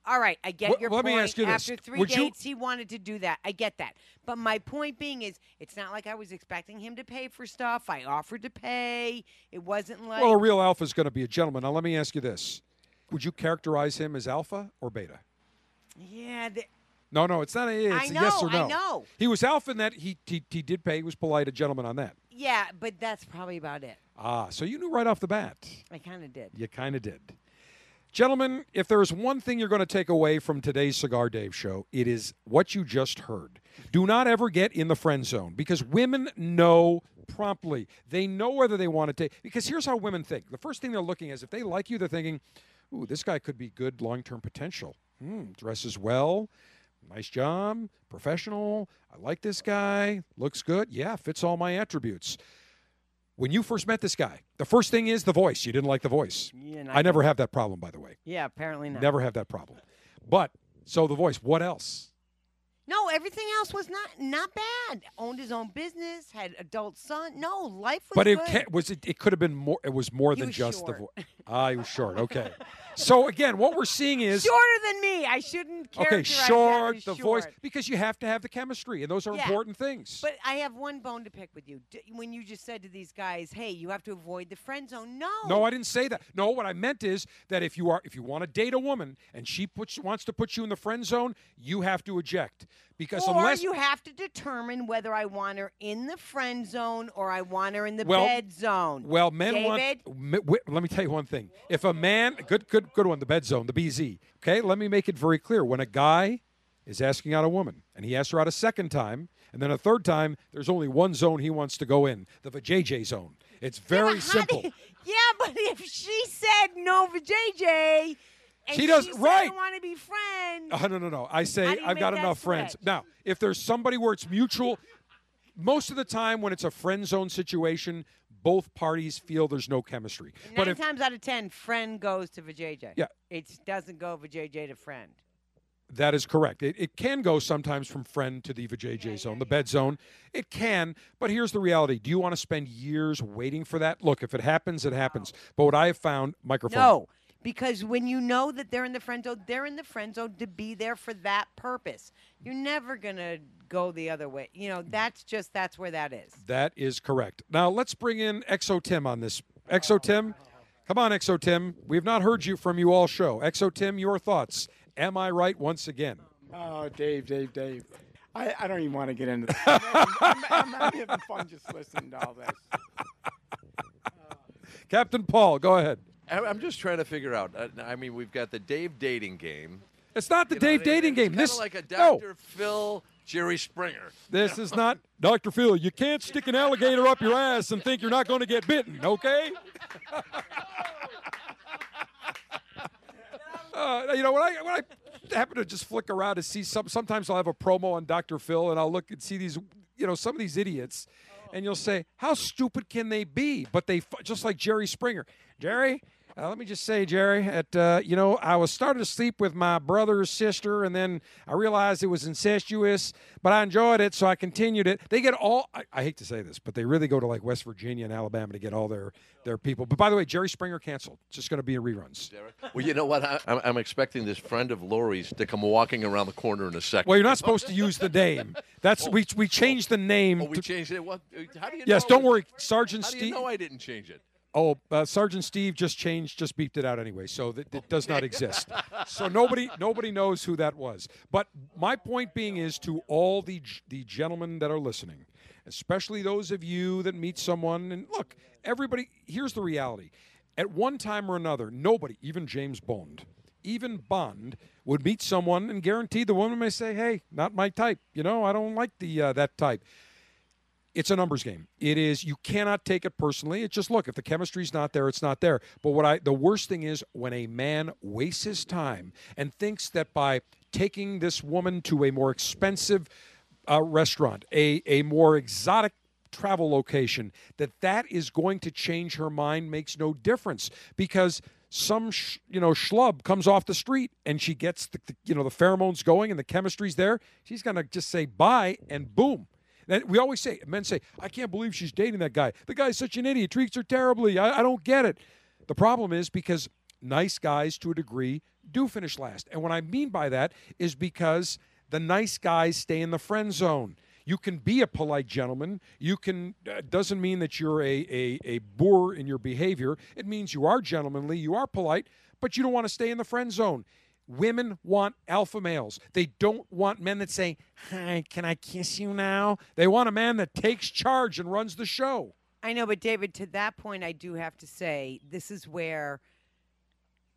All right, I get Well, your let me point. ask you this. After three Would you- dates, he wanted to do that. I get that. But my point being is, it's not like I was expecting him to pay for stuff. I offered to pay. It wasn't like Well, a real alpha is going to be a gentleman. Now, let me ask you this: Would you characterize him as alpha or beta? yeah. The, No, no, it's not a, it's I a yes or know, I no. know. He was alpha in that he, he he did pay. He was polite, a gentleman on that. yeah, but that's probably about it. Ah, so you knew right off the bat. I kind of did. You kind of did. Gentlemen, if there is one thing you're going to take away from today's Cigar Dave show, it is what you just heard. Do not ever get in the friend zone because women know promptly. They know whether they want to take. Because here's how women think. The first thing they're looking is if they like you, they're thinking, "Ooh, this guy could be good long-term potential. Hmm, dresses well, nice job, professional. I like this guy. Looks good. Yeah, fits all my attributes." When you first met this guy, the first thing is the voice. You didn't like the voice. Yeah, and I never have that problem, by the way. Yeah, apparently not. Never have that problem. But so the voice. What else? No, everything else was not not bad. Owned his own business, had adult son. No, life was But it good. ca- was it. It could have been more. It was more He than was just the voice. Ah, he was short. Okay. *laughs* so again, what we're seeing is shorter than me. I shouldn't okay. Short. The short. voice because you have to have the chemistry, and those are Yeah, important things. But I have one bone to pick with you. D- when you just said to these guys, "Hey, you have to avoid the friend zone." No. No, I didn't say that. No, what I meant is that if you are if you want to date a woman and she puts wants to put you in the friend zone, you have to eject because or unless you have to determine whether I want her in the friend zone or I want her in the Well- bed zone. Well, men David, want. Let me tell you one thing. If a man, good, good, good one, the bed zone, the BZ. Okay, let me make it very clear. When a guy is asking out a woman and he asks her out a second time, and then a third time, there's only one zone he wants to go in, the vajayjay zone. It's very How simple. do- *laughs* yeah, but if she said no and She doesn't right. I want to be friends. Oh, no, no, no. I say How do you I've got enough friends. Now, if there's somebody where it's mutual, most of the time when it's a friend zone situation, both parties feel there's no chemistry. Nine But if times out of ten, friend goes to VJJ. Yeah. It doesn't go VJJ to friend. That is correct. It, it can go sometimes from friend to the JJ zone, the bed zone. It can, but here's the reality. Do you want to spend years waiting for that? Look, if it happens, it happens. But what I have found, microphone. No, because when you know that they're in the friend zone, they're in the friend zone to be there for that purpose. You're never gonna go the other way. You know, that's just that's where that is. That is correct. Now let's bring in XO Tim on this. XO Tim, come on, XO Tim. We have not heard you from you all show. XO Tim, your thoughts. Am I right once again? Oh, Dave, Dave, Dave. I, I don't even want to get into that. *laughs* I'm, I'm, I'm having fun just listening to all this. Captain Paul, go ahead. I- I'm just trying to figure out. uh, I mean, we've got the Dave dating game. It's not the You Dave it- dating game. This like a no. Dr. Phil, Jerry Springer. This is not Dr. Phil. You can't stick an alligator up your ass and think you're not going to get bitten, okay? *laughs* Uh, you know when I when I happen to just flick around to see some. Sometimes I'll have a promo on Dr. Phil, and I'll look and see these. You know some of these idiots, and you'll say, "How stupid can they be?" But they f- just like Jerry Springer. Jerry, uh, let me just say, Jerry, at uh, you know, I was starting to sleep with my brother's sister, and then I realized it was incestuous, but I enjoyed it, so I continued it. They get all. I, I hate to say this, but they really go to like West Virginia and Alabama to get all their their people. But by the way, Jerry Springer canceled. It's just going to be in reruns. Well, you know what? I, I'm, I'm expecting this friend of Lori's to come walking around the corner in a second. Well, you're not supposed to use the name. That's we we changed the name. Oh, we to- changed it. What? How do you? yes, know? don't worry, Sergeant How do Steve. you know I didn't change it? Oh, uh, Sergeant Steve just changed, just beeped it out anyway, so it does not exist. so nobody, nobody knows who that was. But my point being is to all the the gentlemen that are listening, especially those of you that meet someone, and look, everybody. Here's the reality: at one time or another, nobody, even James Bond, even Bond, would meet someone and guarantee the woman may say, "Hey, not my type. You know, I don't like the uh, that type." It's a numbers game. It is you cannot take it personally. It's just look, if the chemistry's not there, it's not there. But what I the worst thing is when a man wastes his time and thinks that by taking this woman to a more expensive uh, restaurant, a a more exotic travel location, that that is going to change her mind makes no difference because some sh- you know schlub comes off the street and she gets the, the you know the pheromones going and the chemistry's there. She's gonna just say bye and boom. That we always say, men say, I can't believe she's dating that guy. The guy's such an idiot, treats her terribly. I, I don't get it. The problem is because nice guys to a degree do finish last. And what I mean by that is because the nice guys stay in the friend zone. You can be a polite gentleman. You can uh, doesn't mean that you're a, a a boor in your behavior. It means you are gentlemanly, you are polite, but you don't want to stay in the friend zone. Women want alpha males. They don't want men that say, "Hi, can I kiss you now?" They want a man that takes charge and runs the show. I know, but David, to that point, I do have to say this is where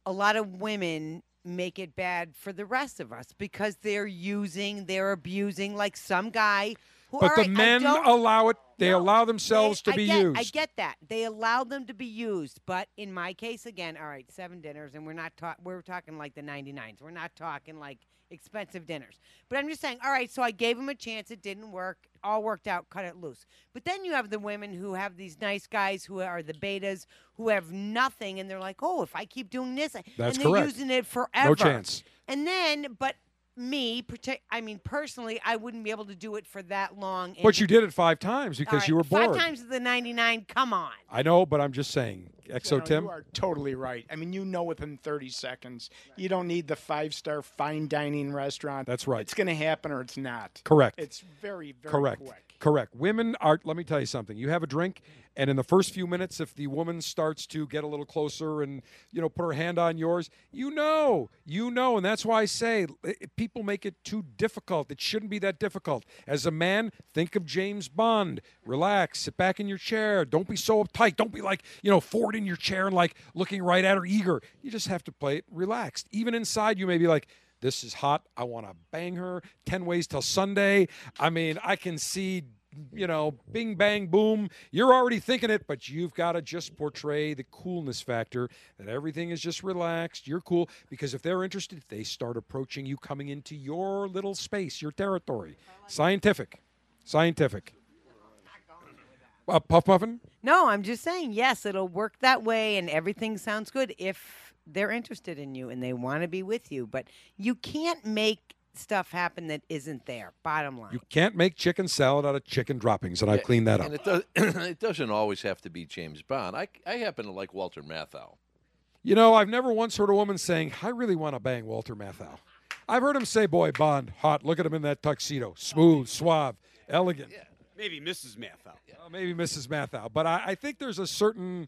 a lot of women make it bad for the rest of us because they're using, they're abusing, like some guy. But the right, men allow it. They No, allow themselves they- to be get, used. I get that. They allow them to be used, but in my case, again, all right, seven dinners, and we're not talking. We're talking like the 99s. We're not talking like expensive dinners. But I'm just saying, all right, so I gave him a chance. It didn't work. All worked out. Cut it loose. But then you have the women who have these nice guys who are the betas who have nothing, and they're like, oh, if I keep doing this, That's and they're correct. using it forever. No chance. And then, but me, partic- I mean, personally, I wouldn't be able to do it for that long. But you did it five times because right, you were bored. Five times the 99. Come on. I know, but I'm just saying. XO You know, Tim. You are totally right. I mean, you know within 30 seconds. You don't need the five star fine dining restaurant. That's right. It's going to happen or it's not. Correct. It's very, very Correct. quick. Correct. Women are. Let me tell you something. You have a drink, and in the first few minutes, if the woman starts to get a little closer and you know put her hand on yours, you know, you know, and that's why I say i- people make it too difficult. It shouldn't be that difficult. As a man, think of James Bond. Relax. Sit back in your chair. Don't be so uptight. Don't be like you know forward in your chair and like looking right at her, eager. You just have to play it relaxed. Even inside, you may be like. This is hot. I want to bang her 10 ways till Sunday. I mean, I can see, you know, bing, bang, boom. You're already thinking it, but you've got to just portray the coolness factor that everything is just relaxed. You're cool. Because if they're interested, if they start approaching you coming into your little space, your territory. Scientific. Scientific. Uh, Puff Muffin? No, I'm just saying, yes, it'll work that way and everything sounds good if they're interested in you and they want to be with you. But you can't make stuff happen that isn't there, bottom line. You can't make chicken salad out of chicken droppings, and I Yeah, cleaned that up. And it, does, *clears throat* it doesn't always have to be James Bond. I, I happen to like Walter Matthau. You know, I've never once heard a woman saying, I really want to bang Walter Matthau. I've heard him say, boy, Bond, hot. Look at him in that tuxedo. Smooth, suave, elegant. Yeah. Maybe Mrs. Matthau. Uh, maybe Mrs. Matthau. But I, I think there's a certain,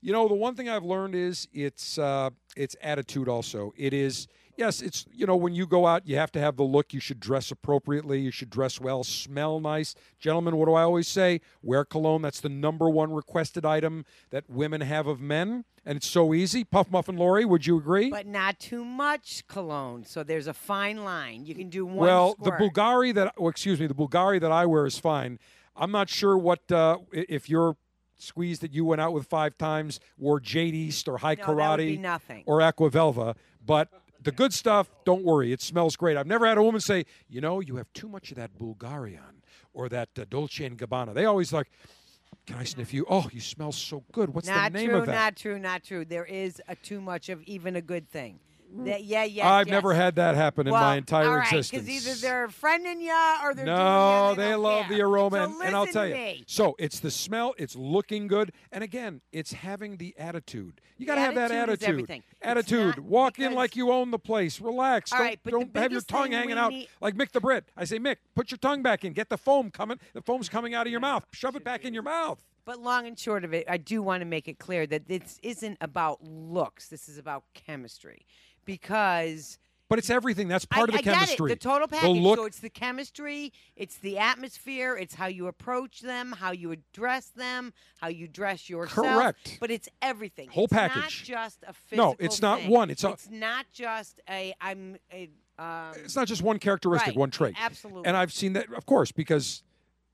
you know, the one thing I've learned is it's uh, it's attitude also. It is, yes, it's, you know, when you go out, you have to have the look. You should dress appropriately. You should dress well, smell nice. Gentlemen, what do I always say? Wear cologne. That's the number one requested item that women have of men. And it's so easy. Puff Muffin Lori, would you agree? but not too much cologne. So there's a fine line. You can do one Well, squirt. the Bulgari that, oh, excuse me, the Bulgari that I wear is fine. I'm not sure what uh, if your squeeze that you went out with five times wore Jade East or Hai No, that would be Karate nothing. or Aqua Velva, but the good stuff, don't worry, it smells great. I've never had a woman say, you know, you have too much of that Bulgarian or that uh, Dolce and Gabbana. They always like, can I sniff you? Oh, you smell so good. What's not the name true, of that? not true, not true. There is a too much of even a good thing. Mm. That, yeah, yeah. I've never had that happen in my entire all right, existence. Because either they're friending you or they're No, they, don't love care. the aroma, So and, and I'll tell you. So it's the smell, it's looking good, and again, it's having the attitude. You got to have that attitude attitude. everything. It's Attitude. not Walk in like you own the place. Relax. All don't right, don't have your tongue hanging out need- like Mick the Brit. I say, Mick, put your tongue back in. Get the foam coming. The foam's coming out of your mouth. Shove it back in your mouth. But long and short of it, I do want to make it clear that this isn't about looks. This is about chemistry, because But it's everything. That's part I, of the I chemistry. Get it. The total package. The look, so it's the chemistry, it's the atmosphere, it's how you approach them, how you address them, how you dress yourself. Correct. But it's everything. Whole it's Not package. just a physical. No, it's not thing. one. It's a- It's not just a. I'm a. Um, it's not just one characteristic, Right, one trait. absolutely. And I've seen that, of course, because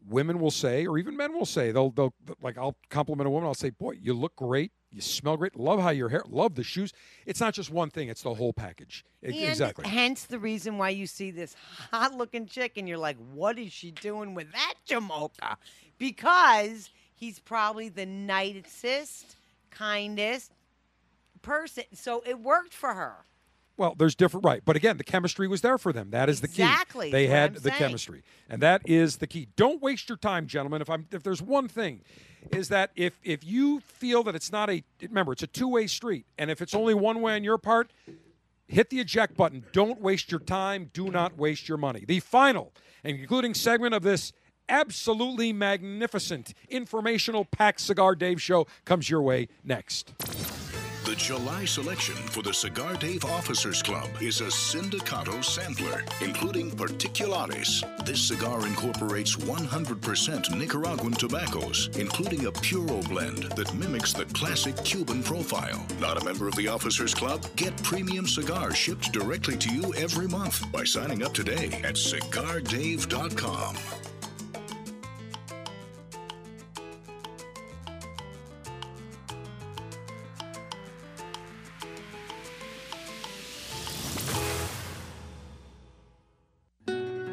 women will say, or even men will say, they'll they'll like I'll compliment a woman. I'll say, "Boy, you look great. You smell great. Love how your hair. Love the shoes." It's not just one thing; it's the whole package. And exactly. Hence the reason why you see this hot looking chick and you're like, what is she doing with that Jamocha? Because he's probably the nicest, kindest person. So it worked for her. Well, there's different, right? But again, the chemistry was there for them. That is the key. Exactly, They had the saying. chemistry, and that is the key. Don't waste your time, gentlemen. If I'm, if there's one thing, is that if if you feel that it's not a, remember, it's a two way street, and if it's only one way on your part, hit the eject button. Don't waste your time. Do not waste your money. The final and concluding segment of this absolutely magnificent informational packed cigar Dave show comes your way next. July selection for the Cigar Dave Officers Club is a Sindicato sampler, including Particulares. This cigar incorporates 100% Nicaraguan tobaccos, including a Puro blend that mimics the classic Cuban profile. Not a member of the Officers Club? Get premium cigars shipped directly to you every month by signing up today at cigardave.com.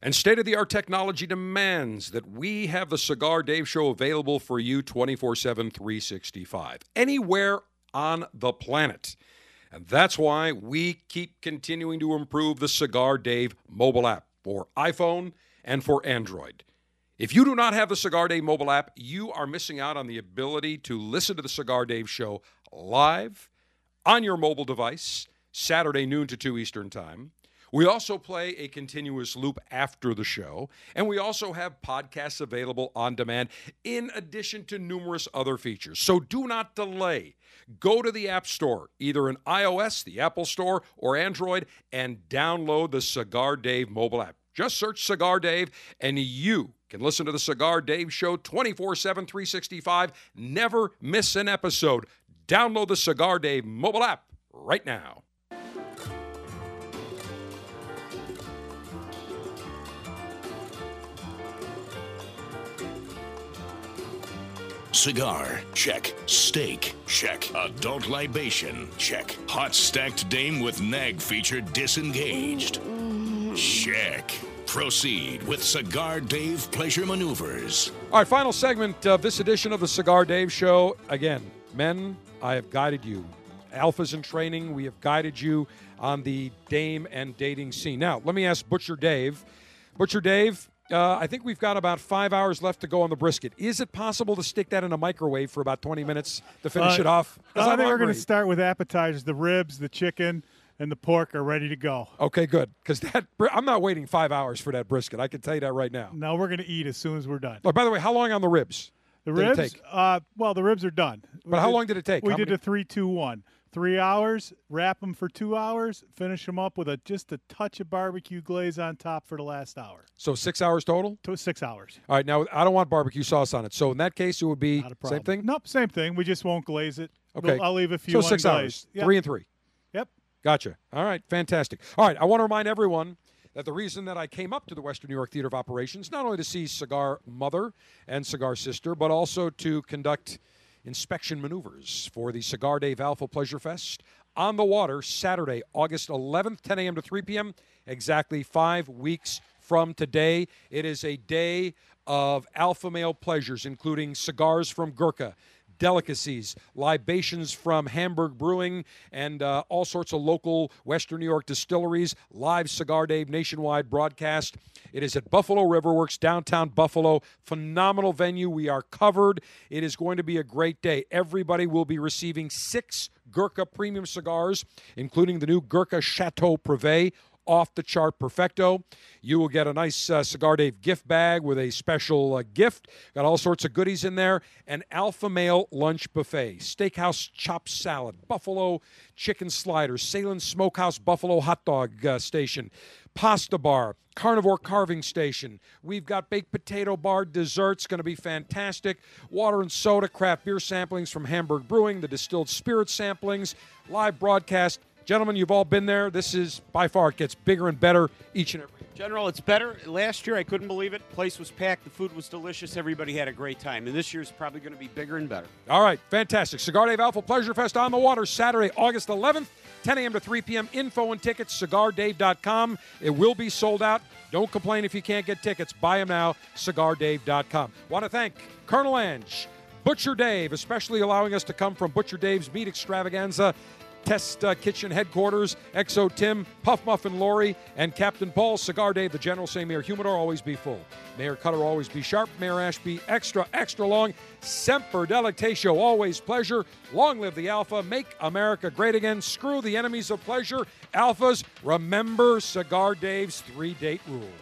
And state of the art technology demands that we have the Cigar Dave Show available for you 24 7, 365, anywhere on the planet. And that's why we keep continuing to improve the Cigar Dave mobile app for iPhone and for Android. If you do not have the Cigar Dave mobile app, you are missing out on the ability to listen to the Cigar Dave Show live on your mobile device, Saturday noon to 2 Eastern Time. We also play a continuous loop after the show, and we also have podcasts available on demand in addition to numerous other features. So do not delay. Go to the App Store, either in iOS, the Apple Store, or Android, and download the Cigar Dave mobile app. Just search Cigar Dave, and you can listen to the Cigar Dave Show 24 7, 365. Never miss an episode. Download the Cigar Dave mobile app right now. Cigar, check. Steak, check. Adult libation, check. Hot stacked dame with nag feature disengaged, check. Proceed with Cigar Dave pleasure maneuvers. All right, final segment of this edition of the Cigar Dave Show. Again, men, I have guided you. Alphas in training, we have guided you on the dame and dating scene. Now, let me ask Butcher Dave. Butcher Dave, uh, I think we've got about five hours left to go on the brisket. Is it possible to stick that in a microwave for about 20 minutes to finish Uh, it off? I think we're going to start with appetizers. The ribs, the chicken, and the pork are ready to go. Okay, good. Because that I'm not waiting five hours for that brisket. I can tell you that right now. Now we're going to eat as soon as we're done. Oh, by the way, how long on the ribs? The did it ribs, take? uh, well, the ribs are done. But how long did it take? We How did many- a three, two, one. Three hours. Wrap them for two hours. Finish them up with a just a touch of barbecue glaze on top for the last hour. So six hours total. To six hours. All right, now I don't want barbecue sauce on it. So in that case, it would be same thing. Nope, same thing. We just won't glaze it. Okay, We'll- I'll leave a few. So six hours, Yep. three and three. Yep. Gotcha. All right, fantastic. All right, I want to remind everyone that the reason that I came up to the Western New York Theater of Operations, not only to see Cigar Mother and Cigar Sister, but also to conduct inspection maneuvers for the Cigar Dave Alpha Pleasure Fest on the water Saturday, August 11th, 10 a.m. to 3 p.m., exactly five weeks from today. It is a day of alpha male pleasures, including cigars from Gurkha, delicacies, libations from Hamburg Brewing, and uh, all sorts of local Western New York distilleries. Live Cigar Dave nationwide broadcast. It is at Buffalo Riverworks, downtown Buffalo. Phenomenal venue. We are covered. It is going to be a great day. Everybody will be receiving six Gurkha premium cigars, including the new Gurkha Chateau Privé off the chart perfecto. You will get a nice uh, Cigar Dave gift bag with a special uh, gift. Got all sorts of goodies in there. An Alpha Male lunch buffet, steakhouse chopped salad, buffalo chicken sliders, Sahlen Smokehouse buffalo hot dog uh, station, pasta bar, carnivore carving station. We've got baked potato bar desserts, going to be fantastic. Water and soda, craft beer samplings from Hamburg Brewing, the distilled spirit samplings, live broadcast. Gentlemen, you've all been there. This is by far it gets bigger and better each and every year. General, it's better. Last year, I couldn't believe it. Place was packed. The food was delicious. Everybody had a great time. And this year's probably going to be bigger and better. All right, fantastic. Cigar Dave Alpha Pleasure Fest on the water Saturday, August 11th, 10 a.m. to 3 p.m. Info and tickets, cigardave.com. It will be sold out. Don't complain if you can't get tickets. Buy them now, cigardave.com. Want to thank Colonel Ange, Butcher Dave, especially allowing us to come from Butcher Dave's Meat Extravaganza. Test uh, Kitchen Headquarters, XO Tim, Puff Muffin Lori, and Captain Paul. Cigar Dave, the General, say Mayor Humidor, always be full. Mayor Cutter, always be sharp. Mayor Ashby, extra, extra long. Semper Delectatio, always pleasure. Long live the Alpha. Make America great again. Screw the enemies of pleasure. Alphas, remember Cigar Dave's three date rule.